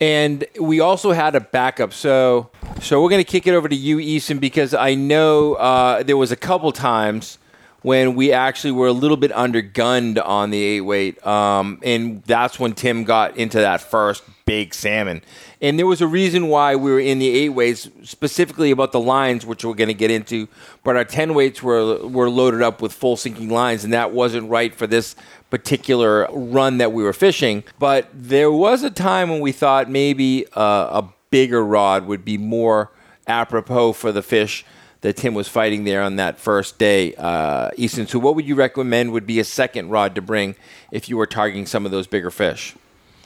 And we also had a backup. So, so we're going to kick it over to you, Easton, because I know uh, there was a couple times when we actually were a little bit undergunned on the eight weight. Um, and that's when Tim got into that first big salmon. And there was a reason why we were in the eight weights, specifically about the lines, which we're going to get into. But our 10 weights were, were loaded up with full sinking lines, and that wasn't right for this particular run that we were fishing. But there was a time when we thought maybe uh, a bigger rod would be more apropos for the fish that Tim was fighting there on that first day, uh, Easton. So, what would you recommend would be a second rod to bring if you were targeting some of those bigger fish?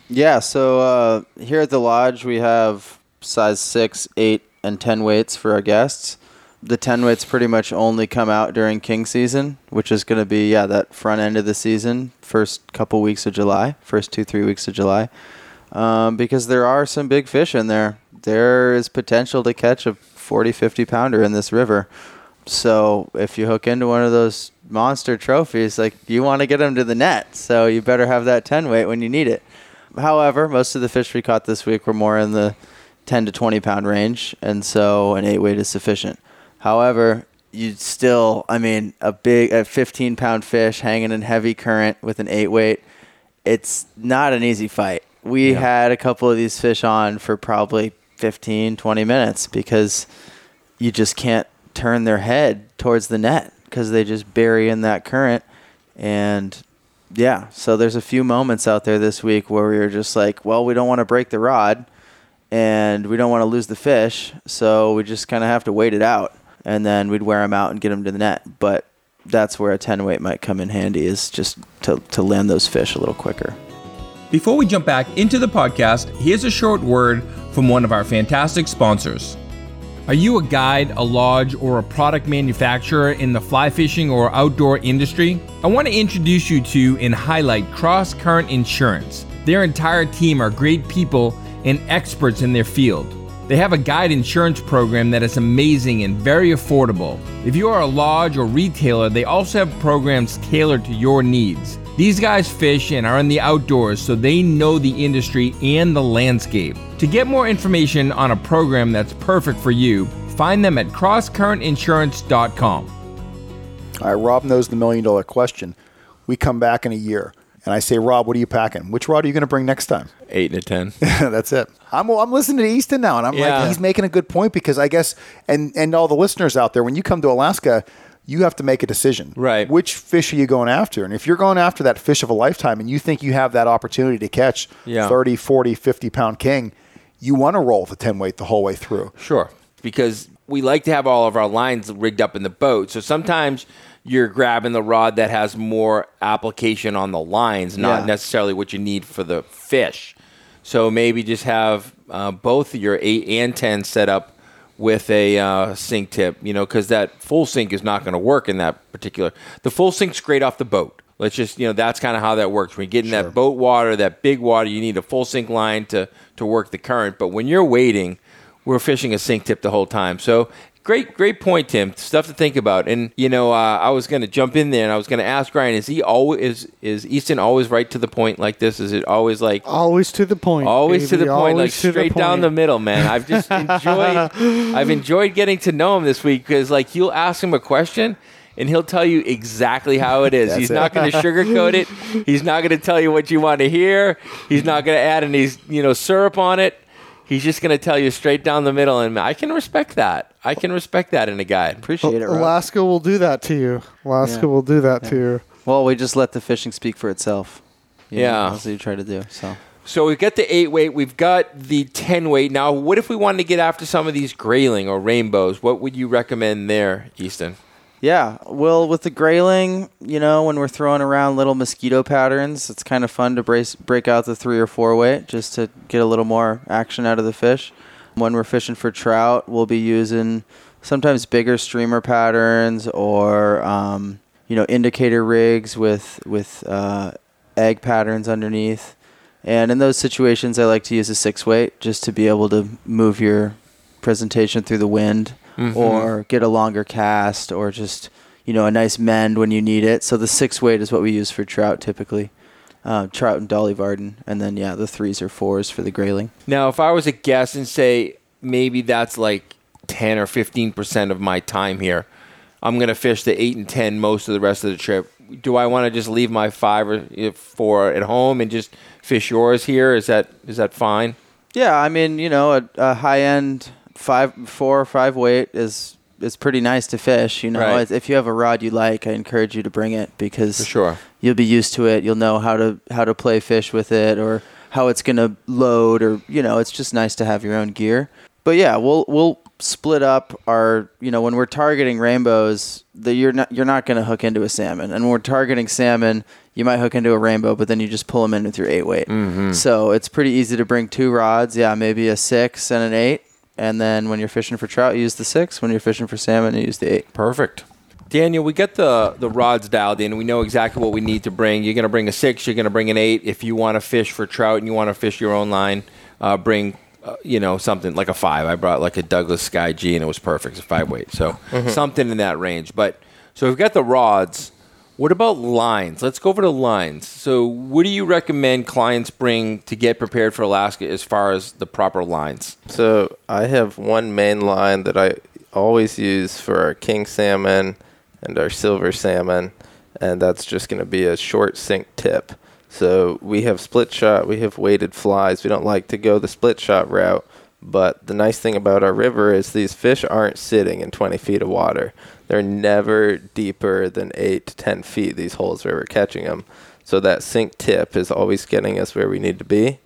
Yeah, so uh, here at the lodge, we have size 6, 8, and 10 weights for our guests. The 10 weights pretty much only come out during king season, which is going to be, yeah, that front end of the season, first couple weeks of July, first two, three weeks of July. Um, because there are some big fish in there. There is potential to catch a 40, 50 pounder in this river. So if you hook into one of those monster trophies, like you want to get them to the net. So you better have that 10 weight when you need it. However, most of the fish we caught this week were more in the 10 to 20 pound range, and so an 8 weight is sufficient. However, you'd still, I mean, a big, a 15 pound fish hanging in heavy current with an 8 weight, it's not an easy fight. We yeah. had a couple of these fish on for probably 15, 20 minutes because you just can't turn their head towards the net because they just bury in that current. And yeah, so there's a few moments out there this week where we were just like, well, we don't want to break the rod and we don't want to lose the fish, so we just kind of have to wait it out. And then we'd wear them out and get them to the net. But that's where a 10 weight might come in handy is just to, to land those fish a little quicker. Before we jump back into the podcast, here's a short word from one of our fantastic sponsors. Are you a guide, a lodge, or a product manufacturer in the fly fishing or outdoor industry? I want to introduce you to and highlight Cross Current Insurance. Their entire team are great people and experts in their field. They have a guide insurance program that is amazing and very affordable. If you are a lodge or retailer, they also have programs tailored to your needs. These guys fish and are in the outdoors, so they know the industry and the landscape. To get more information on a program that's perfect for you, find them at crosscurrentinsurance.com. All right, Rob knows the million dollar question. We come back in a year, and I say, Rob, what are you packing? Which rod are you going to bring next time? Eight and a ten. That's it. I'm, I'm listening to Easton now, and I'm yeah. like, he's making a good point because I guess, and and all the listeners out there, when you come to Alaska, you have to make a decision. Right. Which fish are you going after? And if you're going after that fish of a lifetime and you think you have that opportunity to catch yeah. 30, 40, 50 pound king, you want to roll the 10 weight the whole way through. Sure. Because we like to have all of our lines rigged up in the boat. So sometimes you're grabbing the rod that has more application on the lines, not yeah. necessarily what you need for the fish. So maybe just have uh, both your 8 and 10 set up with a uh, sink tip, you know, because that full sink is not going to work in that particular. The full sink's great off the boat. Let's just, you know, that's kind of how that works. When you get in sure. that boat water, that big water, you need a full sink line to to work the current. But when you're waiting, we're fishing a sink tip the whole time. So Great, great point, Tim. Stuff to think about. And you know, uh, I was going to jump in there and I was going to ask Ryan: Is he always is is Easton always right to the point like this? Is it always like always to the point? Always baby, to the point, like straight the down the middle, man. I've just enjoyed. I've enjoyed getting to know him this week because, like, you'll ask him a question and he'll tell you exactly how it is. He's it. not going to sugarcoat it. He's not going to tell you what you want to hear. He's not going to add any, you know, syrup on it He's just going to tell you straight down the middle, and I can respect that. I can respect that in a guide. Appreciate it, Rob. Alaska will do that to you. Alaska Yeah. will do that to you. Well, we just let the fishing speak for itself. You know, Yeah. that's what you try to do. So So we've got the eight weight, we've got the ten weight. Now, what if we wanted to get after some of these grayling or rainbows? What would you recommend there, Easton? Yeah, well, with the grayling, you know, when we're throwing around little mosquito patterns, it's kind of fun to brace, break out the three or four weight just to get a little more action out of the fish. When we're fishing for trout, we'll be using sometimes bigger streamer patterns or, um, you know, indicator rigs with with uh, egg patterns underneath. And in those situations, I like to use a six weight just to be able to move your presentation through the wind or get a longer cast or just you know a nice mend when you need it so the six weight is what we use for trout typically uh, trout and dolly varden and then yeah the threes or fours for the grayling Now, if I was a guest and say maybe that's like 10 or 15% of my time here, I'm going to fish the 8 and 10 most of the rest of the trip. Do I want to just leave my 5 or 4 at home and just fish yours here? Is that is that fine? yeah i mean you know a, a high end five four or five weight is is pretty nice to fish you know Right. if you have a rod you like i encourage you to bring it because For sure. you'll be used to it. You'll know how to how to play fish with it or how it's gonna load or you know, it's just nice to have your own gear. But yeah, we'll we'll split up our you know, when we're targeting rainbows, the you're not you're not gonna hook into a salmon. And when we're targeting salmon, you might hook into a rainbow, but then you just pull them in with your eight weight. Mm-hmm. So it's pretty easy to bring two rods. Yeah, maybe a six and an eight. And then when you're fishing for trout, you use the six. When you're fishing for salmon, you use the eight. Perfect. Daniel, we get the the rods dialed in. We know exactly what we need to bring. You're going to bring a six. You're going to bring an eight. If you want to fish for trout and you want to fish your own line, uh, bring uh, you know something like a five. I brought like a Douglas Sky G and it was perfect. It's a five weight, so something in that range. But so we've got the rods. What about lines? Let's go over to lines. So, what do you recommend clients bring to get prepared for Alaska as far as the proper lines? So I have one main line that I always use for our king salmon and our silver salmon, and that's just going to be a short sink tip. So we have split shot, we have weighted flies. We don't like to go the split shot route, but the nice thing about our river is these fish aren't sitting in 20 feet of water. They're never deeper than 8 to 10 feet, these holes where we're catching them. So that sink tip is always getting us where we need to be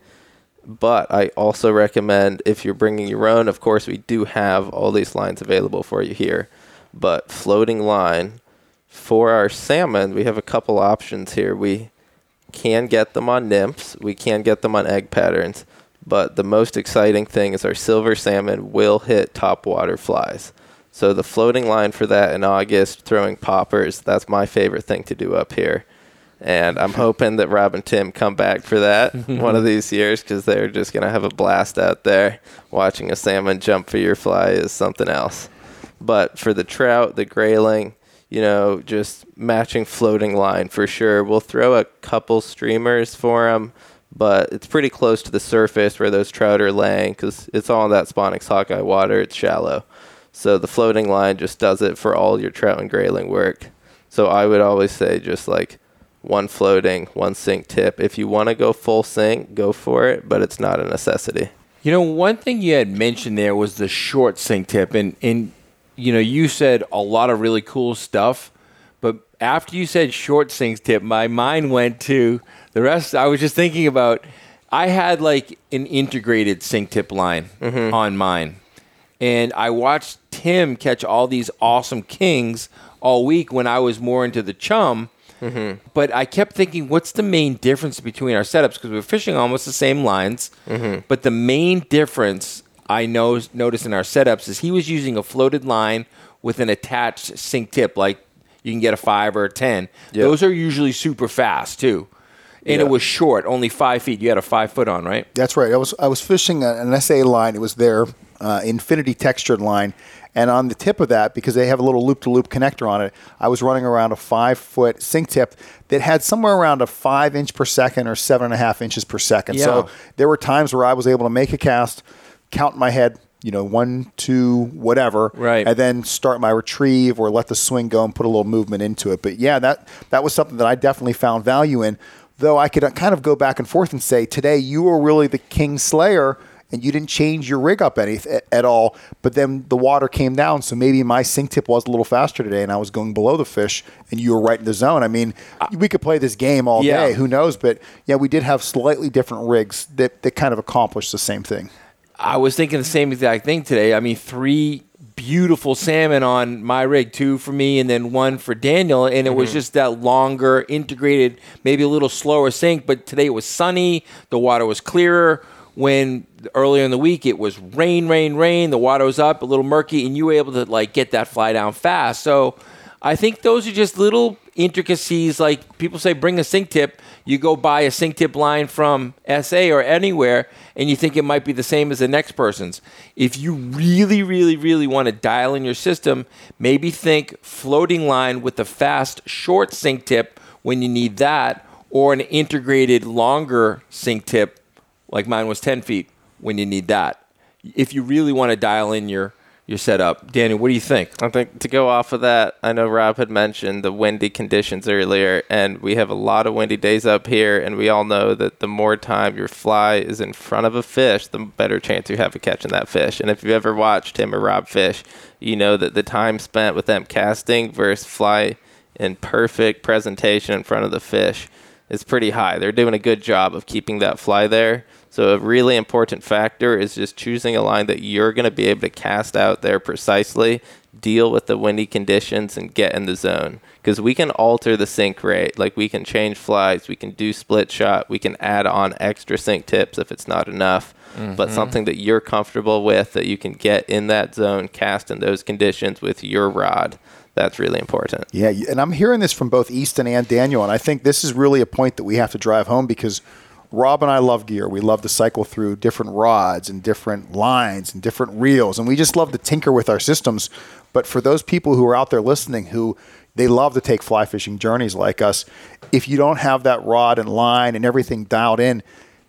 but I also recommend if you're bringing your own, of course, we do have all these lines available for you here. But floating line for our salmon, we have a couple options here. We can get them on nymphs, we can get them on egg patterns, but the most exciting thing is our silver salmon will hit top water flies. So the floating line for that in August, throwing poppers, that's my favorite thing to do up here and I'm hoping that Rob and Tim come back for that one of these years because they're just gonna have a blast out there. Watching a salmon jump for your fly is something else. But for the trout, the grayling, you know, just matching floating line for sure. We'll throw a couple streamers for them, but it's pretty close to the surface where those trout are laying because it's all in that spawning sockeye water. It's shallow, so the floating line just does it for all your trout and grayling work. So I would always say just like one floating, one sink tip. If you want to go full sink, go for it, but it's not a necessity. You know, one thing you had mentioned there was the short sink tip, and and you know, you said a lot of really cool stuff, but after you said short sink tip, my mind went to the rest. I was just thinking about. I had like an integrated sink tip line mm-hmm. on mine, and I watched Tim catch all these awesome kings all week when I was more into the chum. Mm-hmm. But I kept thinking, what's the main difference between our setups? Because we're fishing almost the same lines, mm-hmm. but the main difference I know noticed in our setups is he was using a floated line with an attached sink tip, like you can get a five or a ten. Those are usually super fast too, and Yeah. it was short, only five feet. You had a five foot on, right? That's right. I was I was fishing an SA line. It was their uh, infinity textured line, and on the tip of that, because they have a little loop to loop connector on it, I was running around a five foot sink tip that had somewhere around a five inch per second or seven and a half inches per second. Yeah. So there were times where I was able to make a cast, count in my head. You know, one, two, whatever, Right. and then start my retrieve or let the swing go and put a little movement into it. But yeah, that that was something that I definitely found value in. Though I could kind of go back and forth and say, today you are really the king slayer and you didn't change your rig up any at all, but then the water came down, so maybe my sink tip was a little faster today, and I was going below the fish, and you were right in the zone. I mean, we could play this game all Yeah. day. Who knows? But yeah, we did have slightly different rigs that that kind of accomplished the same thing. I was thinking the same exact thing today. I mean, three beautiful salmon on my rig, two for me and then one for Daniel, and it was mm-hmm. just that longer, integrated, maybe a little slower sink. But today it was sunny, the water was clearer. When earlier in the week it was rain, rain, rain, the water was up, a little murky, and you were able to like get that fly down fast. So I think those are just little intricacies. Like people say, bring a sink tip. You go buy a sink tip line from SA or anywhere, and you think it might be the same as the next person's. If you really, really, really want to dial in your system, maybe think floating line with a fast, short sink tip when you need that, or an integrated, longer sink tip, like mine was 10 feet, when you need that. If you really want to dial in your your setup, Daniel, what do you think? I think to go off of that, I know Rob had mentioned the windy conditions earlier, and we have a lot of windy days up here, and we all know that the more time your fly is in front of a fish, the better chance you have of catching that fish. And if you've ever watched him or Rob fish, you know that the time spent with them casting versus fly in perfect presentation in front of the fish is pretty high. They're doing a good job of keeping that fly there. So a really important factor is just choosing a line that you're going to be able to cast out there precisely, deal with the windy conditions, and get in the zone. Because we can alter the sink rate, like we can change flies, we can do split shot, we can add on extra sink tips if it's not enough. But mm-hmm. something that you're comfortable with, that you can get in that zone, cast in those conditions with your rod, that's really important. Yeah, and I'm hearing this from both Easton and Daniel, and I think this is really a point that we have to drive home because Rob and I love gear. We love to cycle through different rods and different lines and different reels, and we just love to tinker with our systems. But for those people who are out there listening who they love to take fly fishing journeys like us, if you don't have that rod and line and everything dialed in,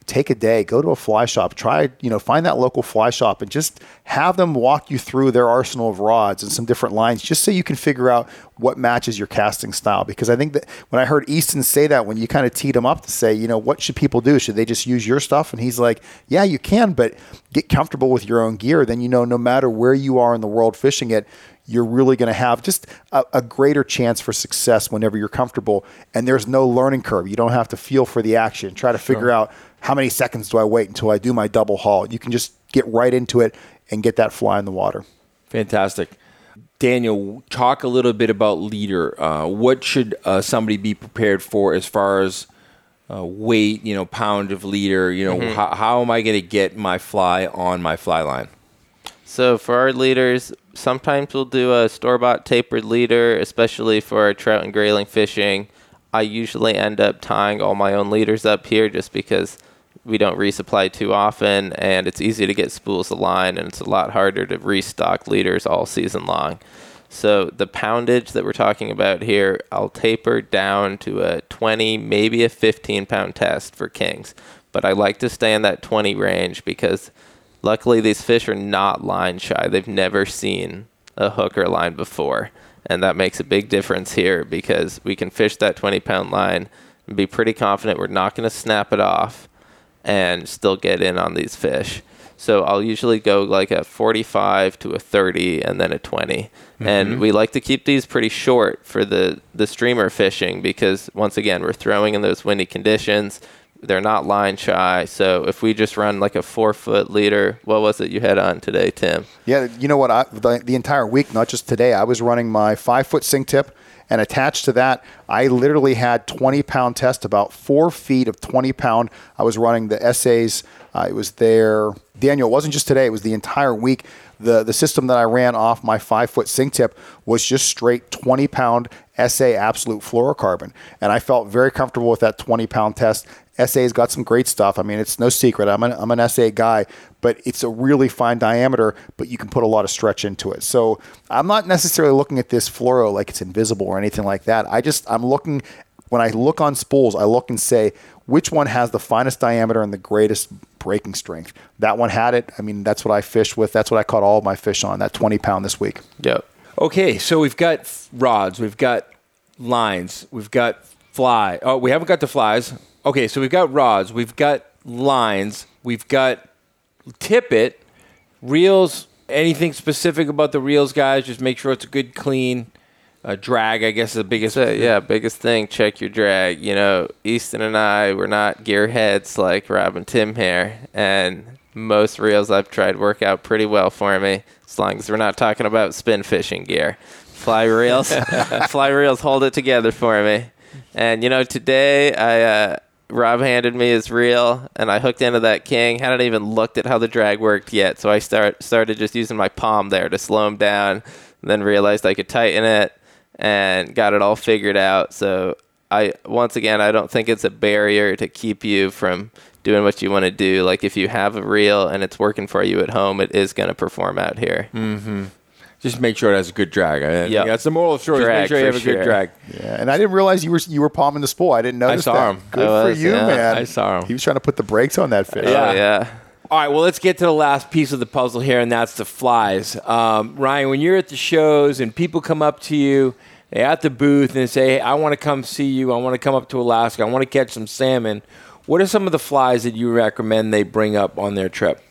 take a day, go to a fly shop, try, you know, find that local fly shop and just have them walk you through their arsenal of rods and some different lines just so you can figure out what matches your casting style. Because I think that when I heard Easton say that, when you kind of teed him up to say, you know, what should people do? Should they just use your stuff? And he's like, yeah, you can, but get comfortable with your own gear. Then, you know, no matter where you are in the world fishing it, you're really going to have just a, a greater chance for success whenever you're comfortable. And there's no learning curve. You don't have to feel for the action, try to figure out how many seconds do I wait until I do my double haul. You can just get right into it and get that fly in the water. Fantastic. Daniel, talk a little bit about leader. Uh, what should uh, somebody be prepared for as far as uh, weight, you know, pound of leader? You know, how, how am I going to get my fly on my fly line? So for our leaders, sometimes we'll do a store-bought tapered leader, especially for our trout and grayling fishing. I usually end up tying all my own leaders up here just because we don't resupply too often, and it's easy to get spools of line, and it's a lot harder to restock leaders all season long. So the poundage that we're talking about here, I'll taper down to a 20, maybe a 15 pound test for kings. But I like to stay in that 20 range because luckily these fish are not line shy. They've never seen a hook or line before. And that makes a big difference here because we can fish that 20 pound line and be pretty confident we're not going to snap it off and still get in on these fish. So I'll usually go like a 45 to a 30 and then a 20. And mm-hmm. we like to keep these pretty short for the, the streamer fishing because, once again, we're throwing in those windy conditions. They're not line shy. So if we just run like a four foot leader, what was it you had on today, Tim? Yeah, you know what? I, the, the entire week, not just today, I was running my five foot sink tip, and attached to that, I literally had 20 pound test, about four feet of 20 pound. I was running the essays. Uh, it was there. Daniel, it wasn't just today, it was the entire week. The, the system that I ran off my five foot sink tip was just straight 20 pound SA absolute fluorocarbon. And I felt very comfortable with that 20 pound test. SA's got some great stuff. I mean, it's no secret. I'm an, I'm an SA guy, but it's a really fine diameter, but you can put a lot of stretch into it. So I'm not necessarily looking at this fluoro like it's invisible or anything like that. I just, I'm looking, when I look on spools, I look and say, which one has the finest diameter and the greatest breaking strength? That one had it. I mean, that's what I fished with. That's what I caught all of my fish on, that 20 pound this week. Yep. Okay, so we've got rods, we've got lines, we've got fly. Oh, we haven't got the flies. Okay, so we've got rods, we've got lines, we've got tippet, reels. Anything specific about the reels, guys? Just make sure it's a good, clean uh, drag. I guess is the biggest. So, yeah, biggest thing, check your drag. You know, Easton and I, we're not gearheads like Rob and Tim here. And most reels I've tried work out pretty well for me, as long as we're not talking about spin fishing gear. Fly reels, fly reels hold it together for me. And, you know, today I, uh, Rob handed me his reel, and I hooked into that king. Hadn't even looked at how the drag worked yet, so I start started just using my palm there to slow him down. Then realized I could tighten it, and got it all figured out. So I once again, I don't think it's a barrier to keep you from doing what you want to do. Like if you have a reel and it's working for you at home, it is going to perform out here. Mm-hmm. Just make sure it has a good drag. I think Yep. That's the moral of the story. is Drag Make sure you for have a good drag. Yeah, and I didn't realize you were you were palming the spool. I didn't notice saw that. him. Good I for was, you, yeah. man. I saw him. He was trying to put the brakes on that fish. Oh yeah. All right, well, let's get to the last piece of the puzzle here, and that's the flies. Um, Ryan, when you're at the shows and people come up to you they're at the booth and they say, hey, I want to come see you. I want to come up to Alaska. I want to catch some salmon. What are some of the flies that you recommend they bring up on their trip?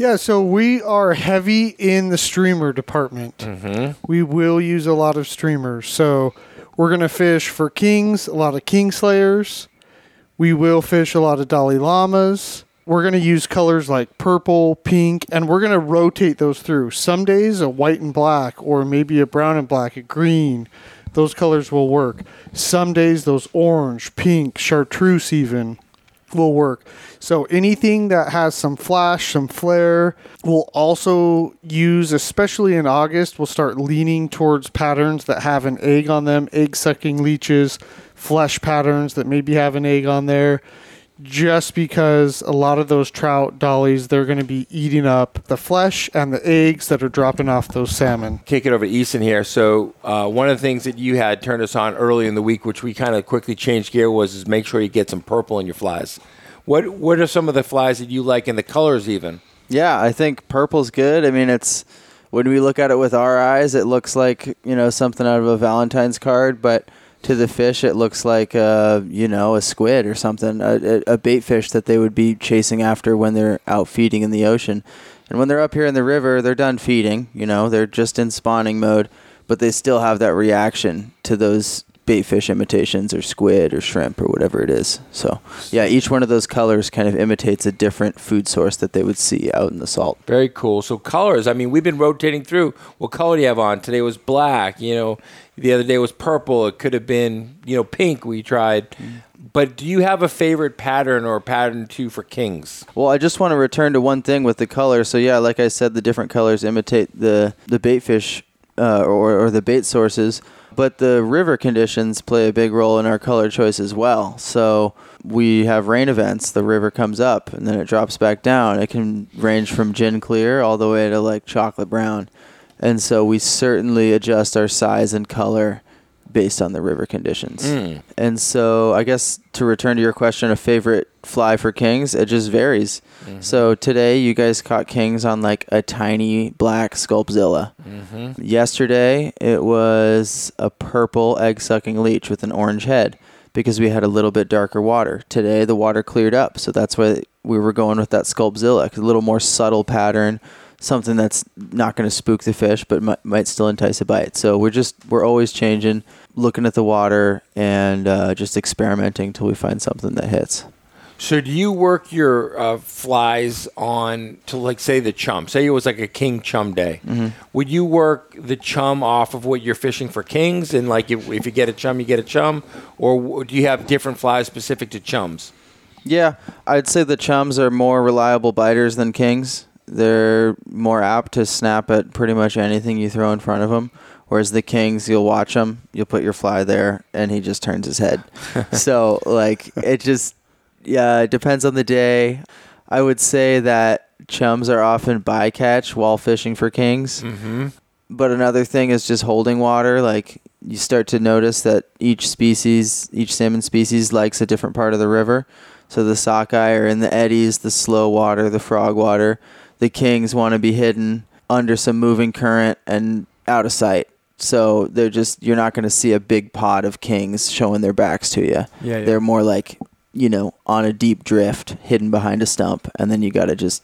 Yeah, so we are heavy in the streamer department. Mm-hmm. We will use a lot of streamers. So we're going to fish for kings, a lot of king slayers. We will fish a lot of Dolly Llamas. We're going to use colors like purple, pink, and we're going to rotate those through. Some days a white and black, or maybe a brown and black, a green. Those colors will work. Some days those orange, pink, chartreuse, even will work. So anything that has some flash, some flare, we'll also use, especially in August, we'll start leaning towards patterns that have an egg on them, egg sucking leeches, flesh patterns that maybe have an egg on there. Just because a lot of those trout dollies, they're going to be eating up the flesh and the eggs that are dropping off those salmon. Kick it over to Easton here. So uh, one of the things that you had turned us on early in the week, which we kind of quickly changed gear, was is make sure you get some purple in your flies. What What are some of the flies that you like in the colors even? Yeah, I think purple's good. I mean, it's when we look at it with our eyes, it looks like you know something out of a Valentine's card, but to the fish, it looks like uh, you know a squid or something, a, a bait fish that they would be chasing after when they're out feeding in the ocean. And when they're up here in the river, they're done feeding. You know, they're just in spawning mode, but they still have that reaction to those bait fish imitations or squid or shrimp or whatever it is. So, yeah, each one of those colors kind of imitates a different food source that they would see out in the salt. Very cool. So colors. I mean, we've been rotating through. What color do you have on? Today was black. You know, the other day was purple. It could have been you know pink. We tried. But do you have a favorite pattern or pattern two for kings? Well, I just want to return to one thing with the color. So yeah, like I said, the different colors imitate the the bait fish uh, or or the bait sources, but the river conditions play a big role in our color choice as well. So we have rain events. The river comes up and then it drops back down. It can range from gin clear all the way to like chocolate brown, and so we certainly adjust our size and color based on the river conditions. Hmm. And so I guess to return to your question, a favorite fly for kings, it just varies. Mm-hmm. So today you guys caught kings on like a tiny black sculpzilla. Mm-hmm. Yesterday it was a purple egg sucking leech with an orange head because we had a little bit darker water. Today the water cleared up, so that's why we were going with that Sculpzilla, a little more subtle pattern, something that's not going to spook the fish but might, might still entice a bite. So we're just we're always changing, looking at the water and uh, just experimenting until we find something that hits. So do you work your uh, flies on to like say the chum? Say it was like a king chum day. Would you work the chum off of what you're fishing for kings, and like if, if you get a chum, you get a chum, or do you have different flies specific to chums? Yeah, I'd say the chums are more reliable biters than kings. They're more apt to snap at pretty much anything you throw in front of them. Whereas the kings, you'll watch them, you'll put your fly there, and he just turns his head. so like it just yeah, it depends on the day. I would say that chums are often bycatch while fishing for kings. Mm-hmm. But another thing is just holding water. Like you start to notice that each species, each salmon species, likes a different part of the river. So the sockeye are in the eddies, the slow water, the frog water. The kings want to be hidden under some moving current and out of sight. So they're just you're not going to see a big pod of kings showing their backs to you. Yeah, yeah. They're more like you know on a deep drift, hidden behind a stump, and then you got to just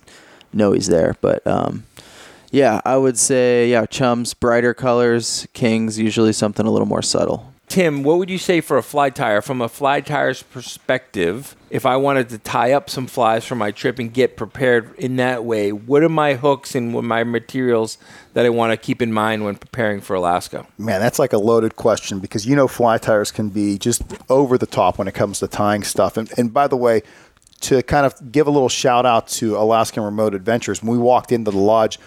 know he's there. But um, yeah, I would say yeah, chums, brighter colors, kings, usually something a little more subtle. Tim, what would you say for a fly tire? From a fly tire's perspective, if I wanted to tie up some flies for my trip and get prepared in that way, what are my hooks and what my materials that I want to keep in mind when preparing for Alaska? Man, that's like a loaded question because you know fly tires can be just over the top when it comes to tying stuff. And, and by the way, to kind of give a little shout out to Alaskan Remote Adventures, when we walked into the lodge,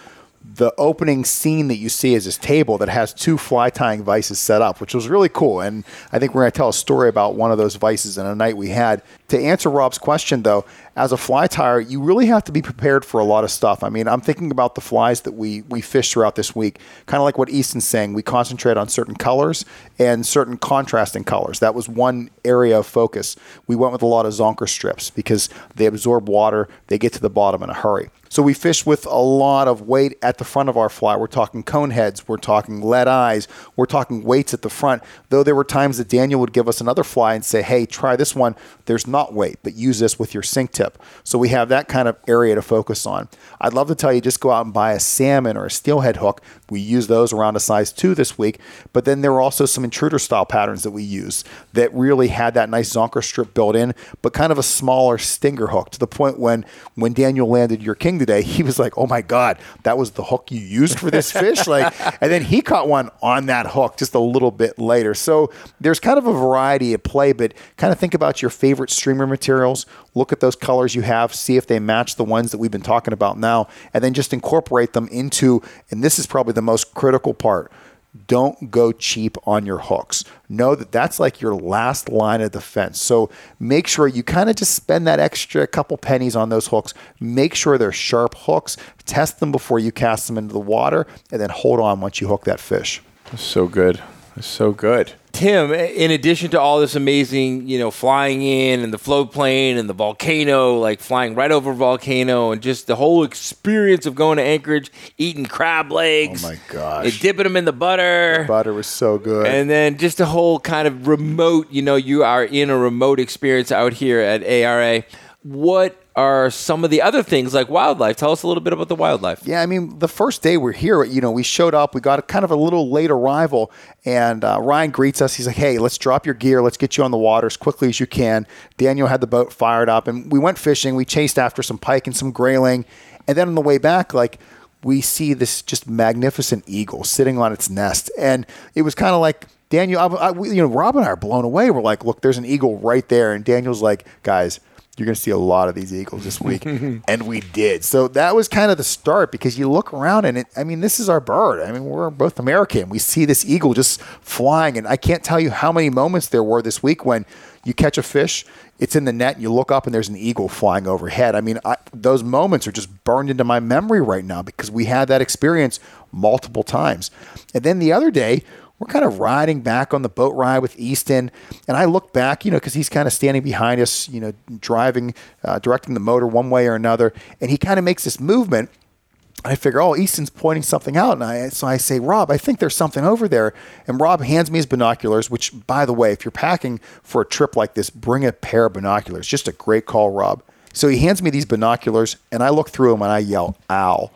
the opening scene that you see is this table that has two fly tying vices set up, which was really cool. And I think we're going to tell a story about one of those vices in a night we had. To answer Rob's question, though, as a fly tire, you really have to be prepared for a lot of stuff. I mean, I'm thinking about the flies that we we fish throughout this week. Kind of like what Easton's saying, we concentrate on certain colors and certain contrasting colors. That was one area of focus. We went with a lot of zonker strips because they absorb water, they get to the bottom in a hurry. So we fish with a lot of weight at the front of our fly. We're talking cone heads, we're talking lead eyes, we're talking weights at the front. Though there were times that Daniel would give us another fly and say, "Hey, try this one. There's not weight, but use this with your sink tip." So we have that kind of area to focus on. I'd love to tell you just go out and buy a salmon or a steelhead hook. We use those around a size 2 this week, but then there were also some intruder style patterns that we use that really had that nice zonker strip built in, but kind of a smaller stinger hook to the point when when Daniel landed your king today, he was like, "Oh my god, that was the hook you used for this fish!" like, and then he caught one on that hook just a little bit later. So there's kind of a variety of play, but kind of think about your favorite streamer materials. Look at those colors you have, see if they match the ones that we've been talking about now, and then just incorporate them into. And this is probably the most critical part don't go cheap on your hooks. Know that that's like your last line of defense. So make sure you kind of just spend that extra couple pennies on those hooks. Make sure they're sharp hooks. Test them before you cast them into the water, and then hold on once you hook that fish. So good. So good. Tim, in addition to all this amazing, you know, flying in and the float plane and the volcano, like flying right over volcano and just the whole experience of going to Anchorage, eating crab legs. Oh my gosh. And dipping them in the butter. The butter was so good. And then just the whole kind of remote, you know, you are in a remote experience out here at ARA. What are some of the other things like wildlife? Tell us a little bit about the wildlife. Yeah, I mean, the first day we're here, you know, we showed up, we got a kind of a little late arrival, and uh, Ryan greets us. He's like, hey, let's drop your gear, let's get you on the water as quickly as you can. Daniel had the boat fired up, and we went fishing. We chased after some pike and some grayling, and then on the way back, like, we see this just magnificent eagle sitting on its nest, and it was kind of like Daniel, I, I, you know, Rob and I are blown away. We're like, look, there's an eagle right there, and Daniel's like, guys you're going to see a lot of these eagles this week. and we did. So that was kind of the start because you look around and it, I mean, this is our bird. I mean, we're both American. We see this eagle just flying. And I can't tell you how many moments there were this week when you catch a fish, it's in the net, and you look up and there's an eagle flying overhead. I mean, I, those moments are just burned into my memory right now because we had that experience multiple times. And then the other day, we're kind of riding back on the boat ride with Easton. And I look back, you know, because he's kind of standing behind us, you know, driving, uh, directing the motor one way or another. And he kind of makes this movement. I figure, oh, Easton's pointing something out. And I, so I say, Rob, I think there's something over there. And Rob hands me his binoculars, which, by the way, if you're packing for a trip like this, bring a pair of binoculars. Just a great call, Rob. So he hands me these binoculars, and I look through them and I yell, ow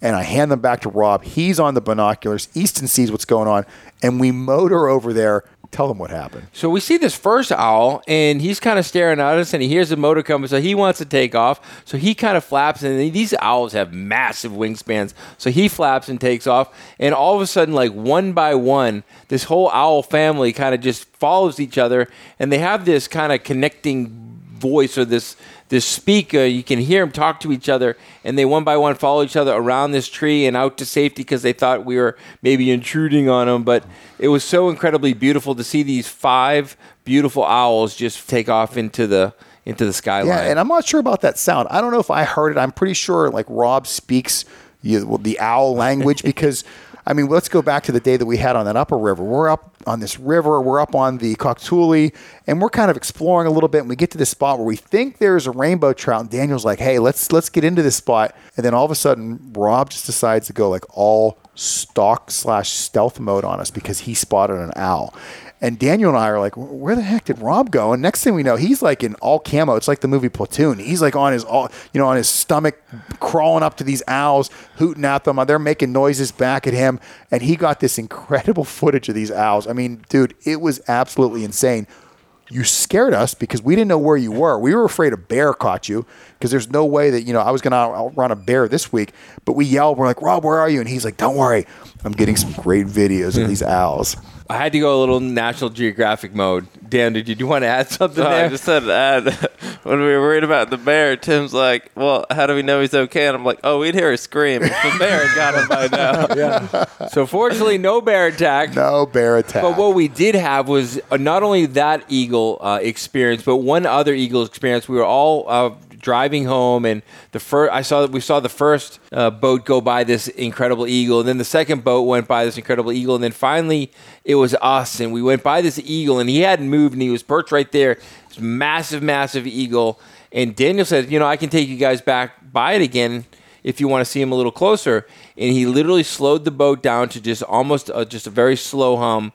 and I hand them back to Rob. He's on the binoculars. Easton sees what's going on, and we motor over there. Tell them what happened. So we see this first owl, and he's kind of staring at us, and he hears the motor coming, so he wants to take off. So he kind of flaps, and these owls have massive wingspans. So he flaps and takes off, and all of a sudden, like one by one, this whole owl family kind of just follows each other, and they have this kind of connecting voice or this this speaker. You can hear them talk to each other, and they one by one follow each other around this tree and out to safety because they thought we were maybe intruding on them. But it was so incredibly beautiful to see these five beautiful owls just take off into the into the skyline. Yeah, and I'm not sure about that sound. I don't know if I heard it. I'm pretty sure like Rob speaks you the owl language because I mean, let's go back to the day that we had on that upper river. We're up on this river, we're up on the Koktuli, and we're kind of exploring a little bit. And we get to this spot where we think there's a rainbow trout, and Daniel's like, "Hey, let's let's get into this spot." And then all of a sudden, Rob just decides to go like all stalk slash stealth mode on us because he spotted an owl. And Daniel and I are like, where the heck did Rob go? And next thing we know, he's like in all camo. It's like the movie Platoon. He's like on his all, you know, on his stomach, crawling up to these owls, hooting at them. They're making noises back at him, and he got this incredible footage of these owls. I mean, dude, it was absolutely insane. You scared us because we didn't know where you were. We were afraid a bear caught you because there's no way that you know I was going to outrun a bear this week. But we yelled, we're like, Rob, where are you? And he's like, Don't worry, I'm getting some great videos of hmm. these owls. I had to go a little National Geographic mode. Dan, did you, do you want to add something No, there? I just said add when we were worried about the bear. Tim's like, "Well, how do we know he's okay?" And I'm like, "Oh, we'd hear a scream if the bear got him by now." so fortunately, no bear attack. No bear attack. But what we did have was uh, not only that eagle uh, experience, but one other eagle experience. We were all uh, driving home, and the first I saw we saw the first uh, boat go by this incredible eagle, and then the second boat went by this incredible eagle, and then finally it was us, and we went by this eagle, and he hadn't moved, and he was perched right there, this massive, massive eagle. And Daniel said, "You know, I can take you guys back by it again." if you want to see him a little closer. And he literally slowed the boat down to just almost uh, just a very slow hum.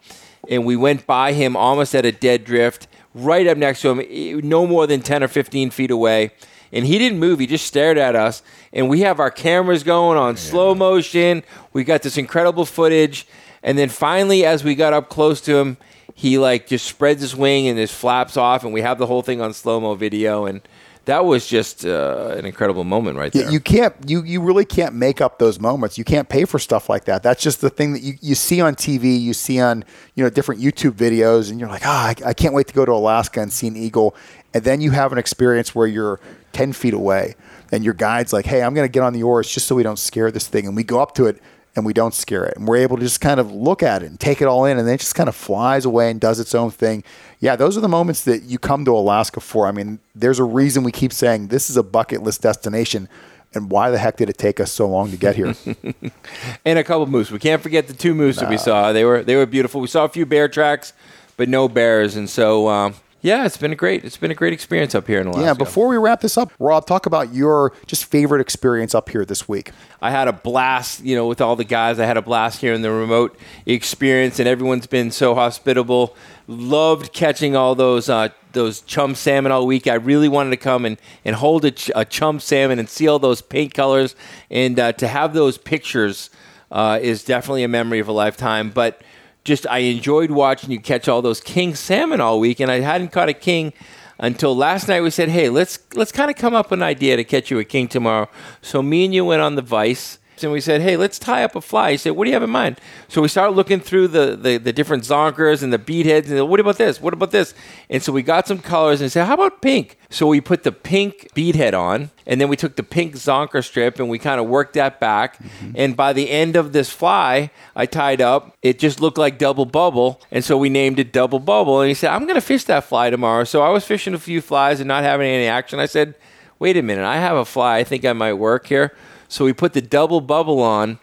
And we went by him almost at a dead drift, right up next to him, no more than 10 or 15 feet away. And he didn't move. He just stared at us. And we have our cameras going on slow motion. We got this incredible footage. And then finally, as we got up close to him, he like just spreads his wing and just flaps off. And we have the whole thing on slow mo video. And that was just uh, an incredible moment right there. Yeah, you can't you you really can't make up those moments. You can't pay for stuff like that. That's just the thing that you, you see on TV, you see on you know different YouTube videos, and you're like, ah, I, I can't wait to go to Alaska and see an eagle. And then you have an experience where you're ten feet away, and your guide's like, hey, I'm going to get on the oars just so we don't scare this thing. And we go up to it and we don't scare it, and we're able to just kind of look at it and take it all in, and then it just kind of flies away and does its own thing. Yeah, those are the moments that you come to Alaska for. I mean, there's a reason we keep saying this is a bucket list destination. And why the heck did it take us so long to get here? and a couple moose. We can't forget the two moose that we saw. They were they were beautiful. We saw a few bear tracks, but no bears. And so, um, yeah, it's been a great it's been a great experience up here in Alaska. yeah, before we wrap this up, Rob, talk about your just favorite experience up here this week. I had a blast, you know, with all the guys. I had a blast here in the remote experience, and everyone's been so hospitable. Loved catching all those uh, those chum salmon all week. I really wanted to come and, and hold a, ch- a chum salmon and see all those paint colors, and uh, to have those pictures uh, is definitely a memory of a lifetime. But just I enjoyed watching you catch all those king salmon all week, and I hadn't caught a king until last night. We said, "Hey, let's let's kind of come up with an idea to catch you a king tomorrow." So me and you went on the Vice, and we said, "Hey, let's tie up a fly." He said, "What do you have in mind?" So we started looking through the the, the different zonkers and the bead heads, and what about this? What about this? And so we got some colors and said, "How about pink?" So we put the pink bead head on, and then we took the pink zonker strip and we kind of worked that back. Mm-hmm. And by the end of this fly, I tied up. It just looked like double bubble, and so we named it double bubble. And he said, "I'm going to fish that fly tomorrow." So I was fishing a few flies and not having any action. I said, "Wait a minute, I have a fly. I think I might work here." So we put the double bubble on,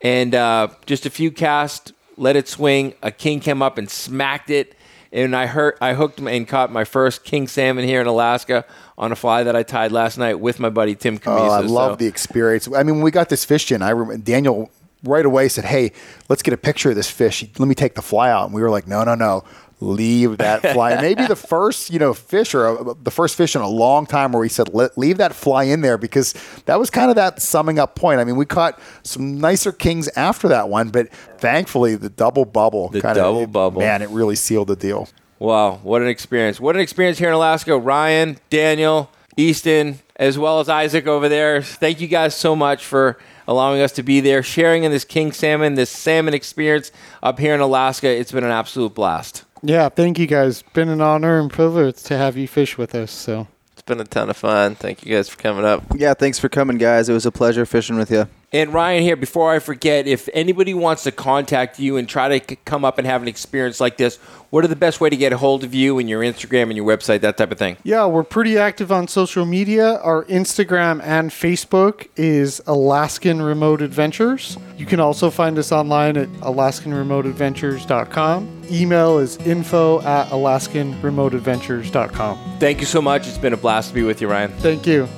and uh, just a few casts, let it swing. A king came up and smacked it, and I hurt. I hooked and caught my first king salmon here in Alaska on a fly that I tied last night with my buddy Tim Cammisa. Oh, I love So- the experience. I mean, when we got this fish in, I remember Daniel right away said, "Hey, let's get a picture of this fish. Let me take the fly out." And we were like, "No, no, no." Leave that fly. Maybe the first, you know, fish or uh, the first fish in a long time where we said, "Leave that fly in there," because that was kind of that summing up point. I mean, we caught some nicer kings after that one, but thankfully, the double bubble, The double bubble. man, it really sealed the deal. Wow, what an experience. What an experience here in Alaska. Ryan, Daniel, Easton, as well as Isaac over there. Thank you guys so much for allowing us to be there, sharing in this king salmon, this salmon experience up here in Alaska. It's been an absolute blast. Yeah, thank you guys. Been an honor and privilege to have you fish with us. So It's been a ton of fun. Thank you guys for coming up. Yeah, thanks for coming, guys. It was a pleasure fishing with you. And Ryan, here, before I forget, if anybody wants to contact you and try to c- come up and have an experience like this, what are the best way to get a hold of you and your Instagram and your website, that type of thing? yeah, we're pretty active on social media. Our Instagram and Facebook is Alaskan Remote Adventures. You can also find us online at AlaskanRemoteAdventures.com. Email is info at AlaskanRemoteAdventures.com. Thank you so much. It's been a blast to be with you, Ryan. Thank you.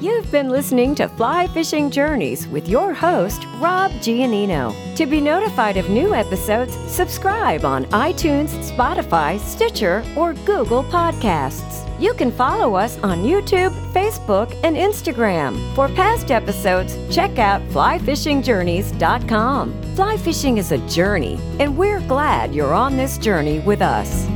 You've been listening to Fly Fishing Journeys with your host, Rob Giannino. To be notified of new episodes, subscribe on iTunes, Spotify, Stitcher, or Google Podcasts. You can follow us on YouTube, Facebook, and Instagram. For past episodes, check out flyfishingjourneys.com. Fly fishing is a journey, and we're glad you're on this journey with us.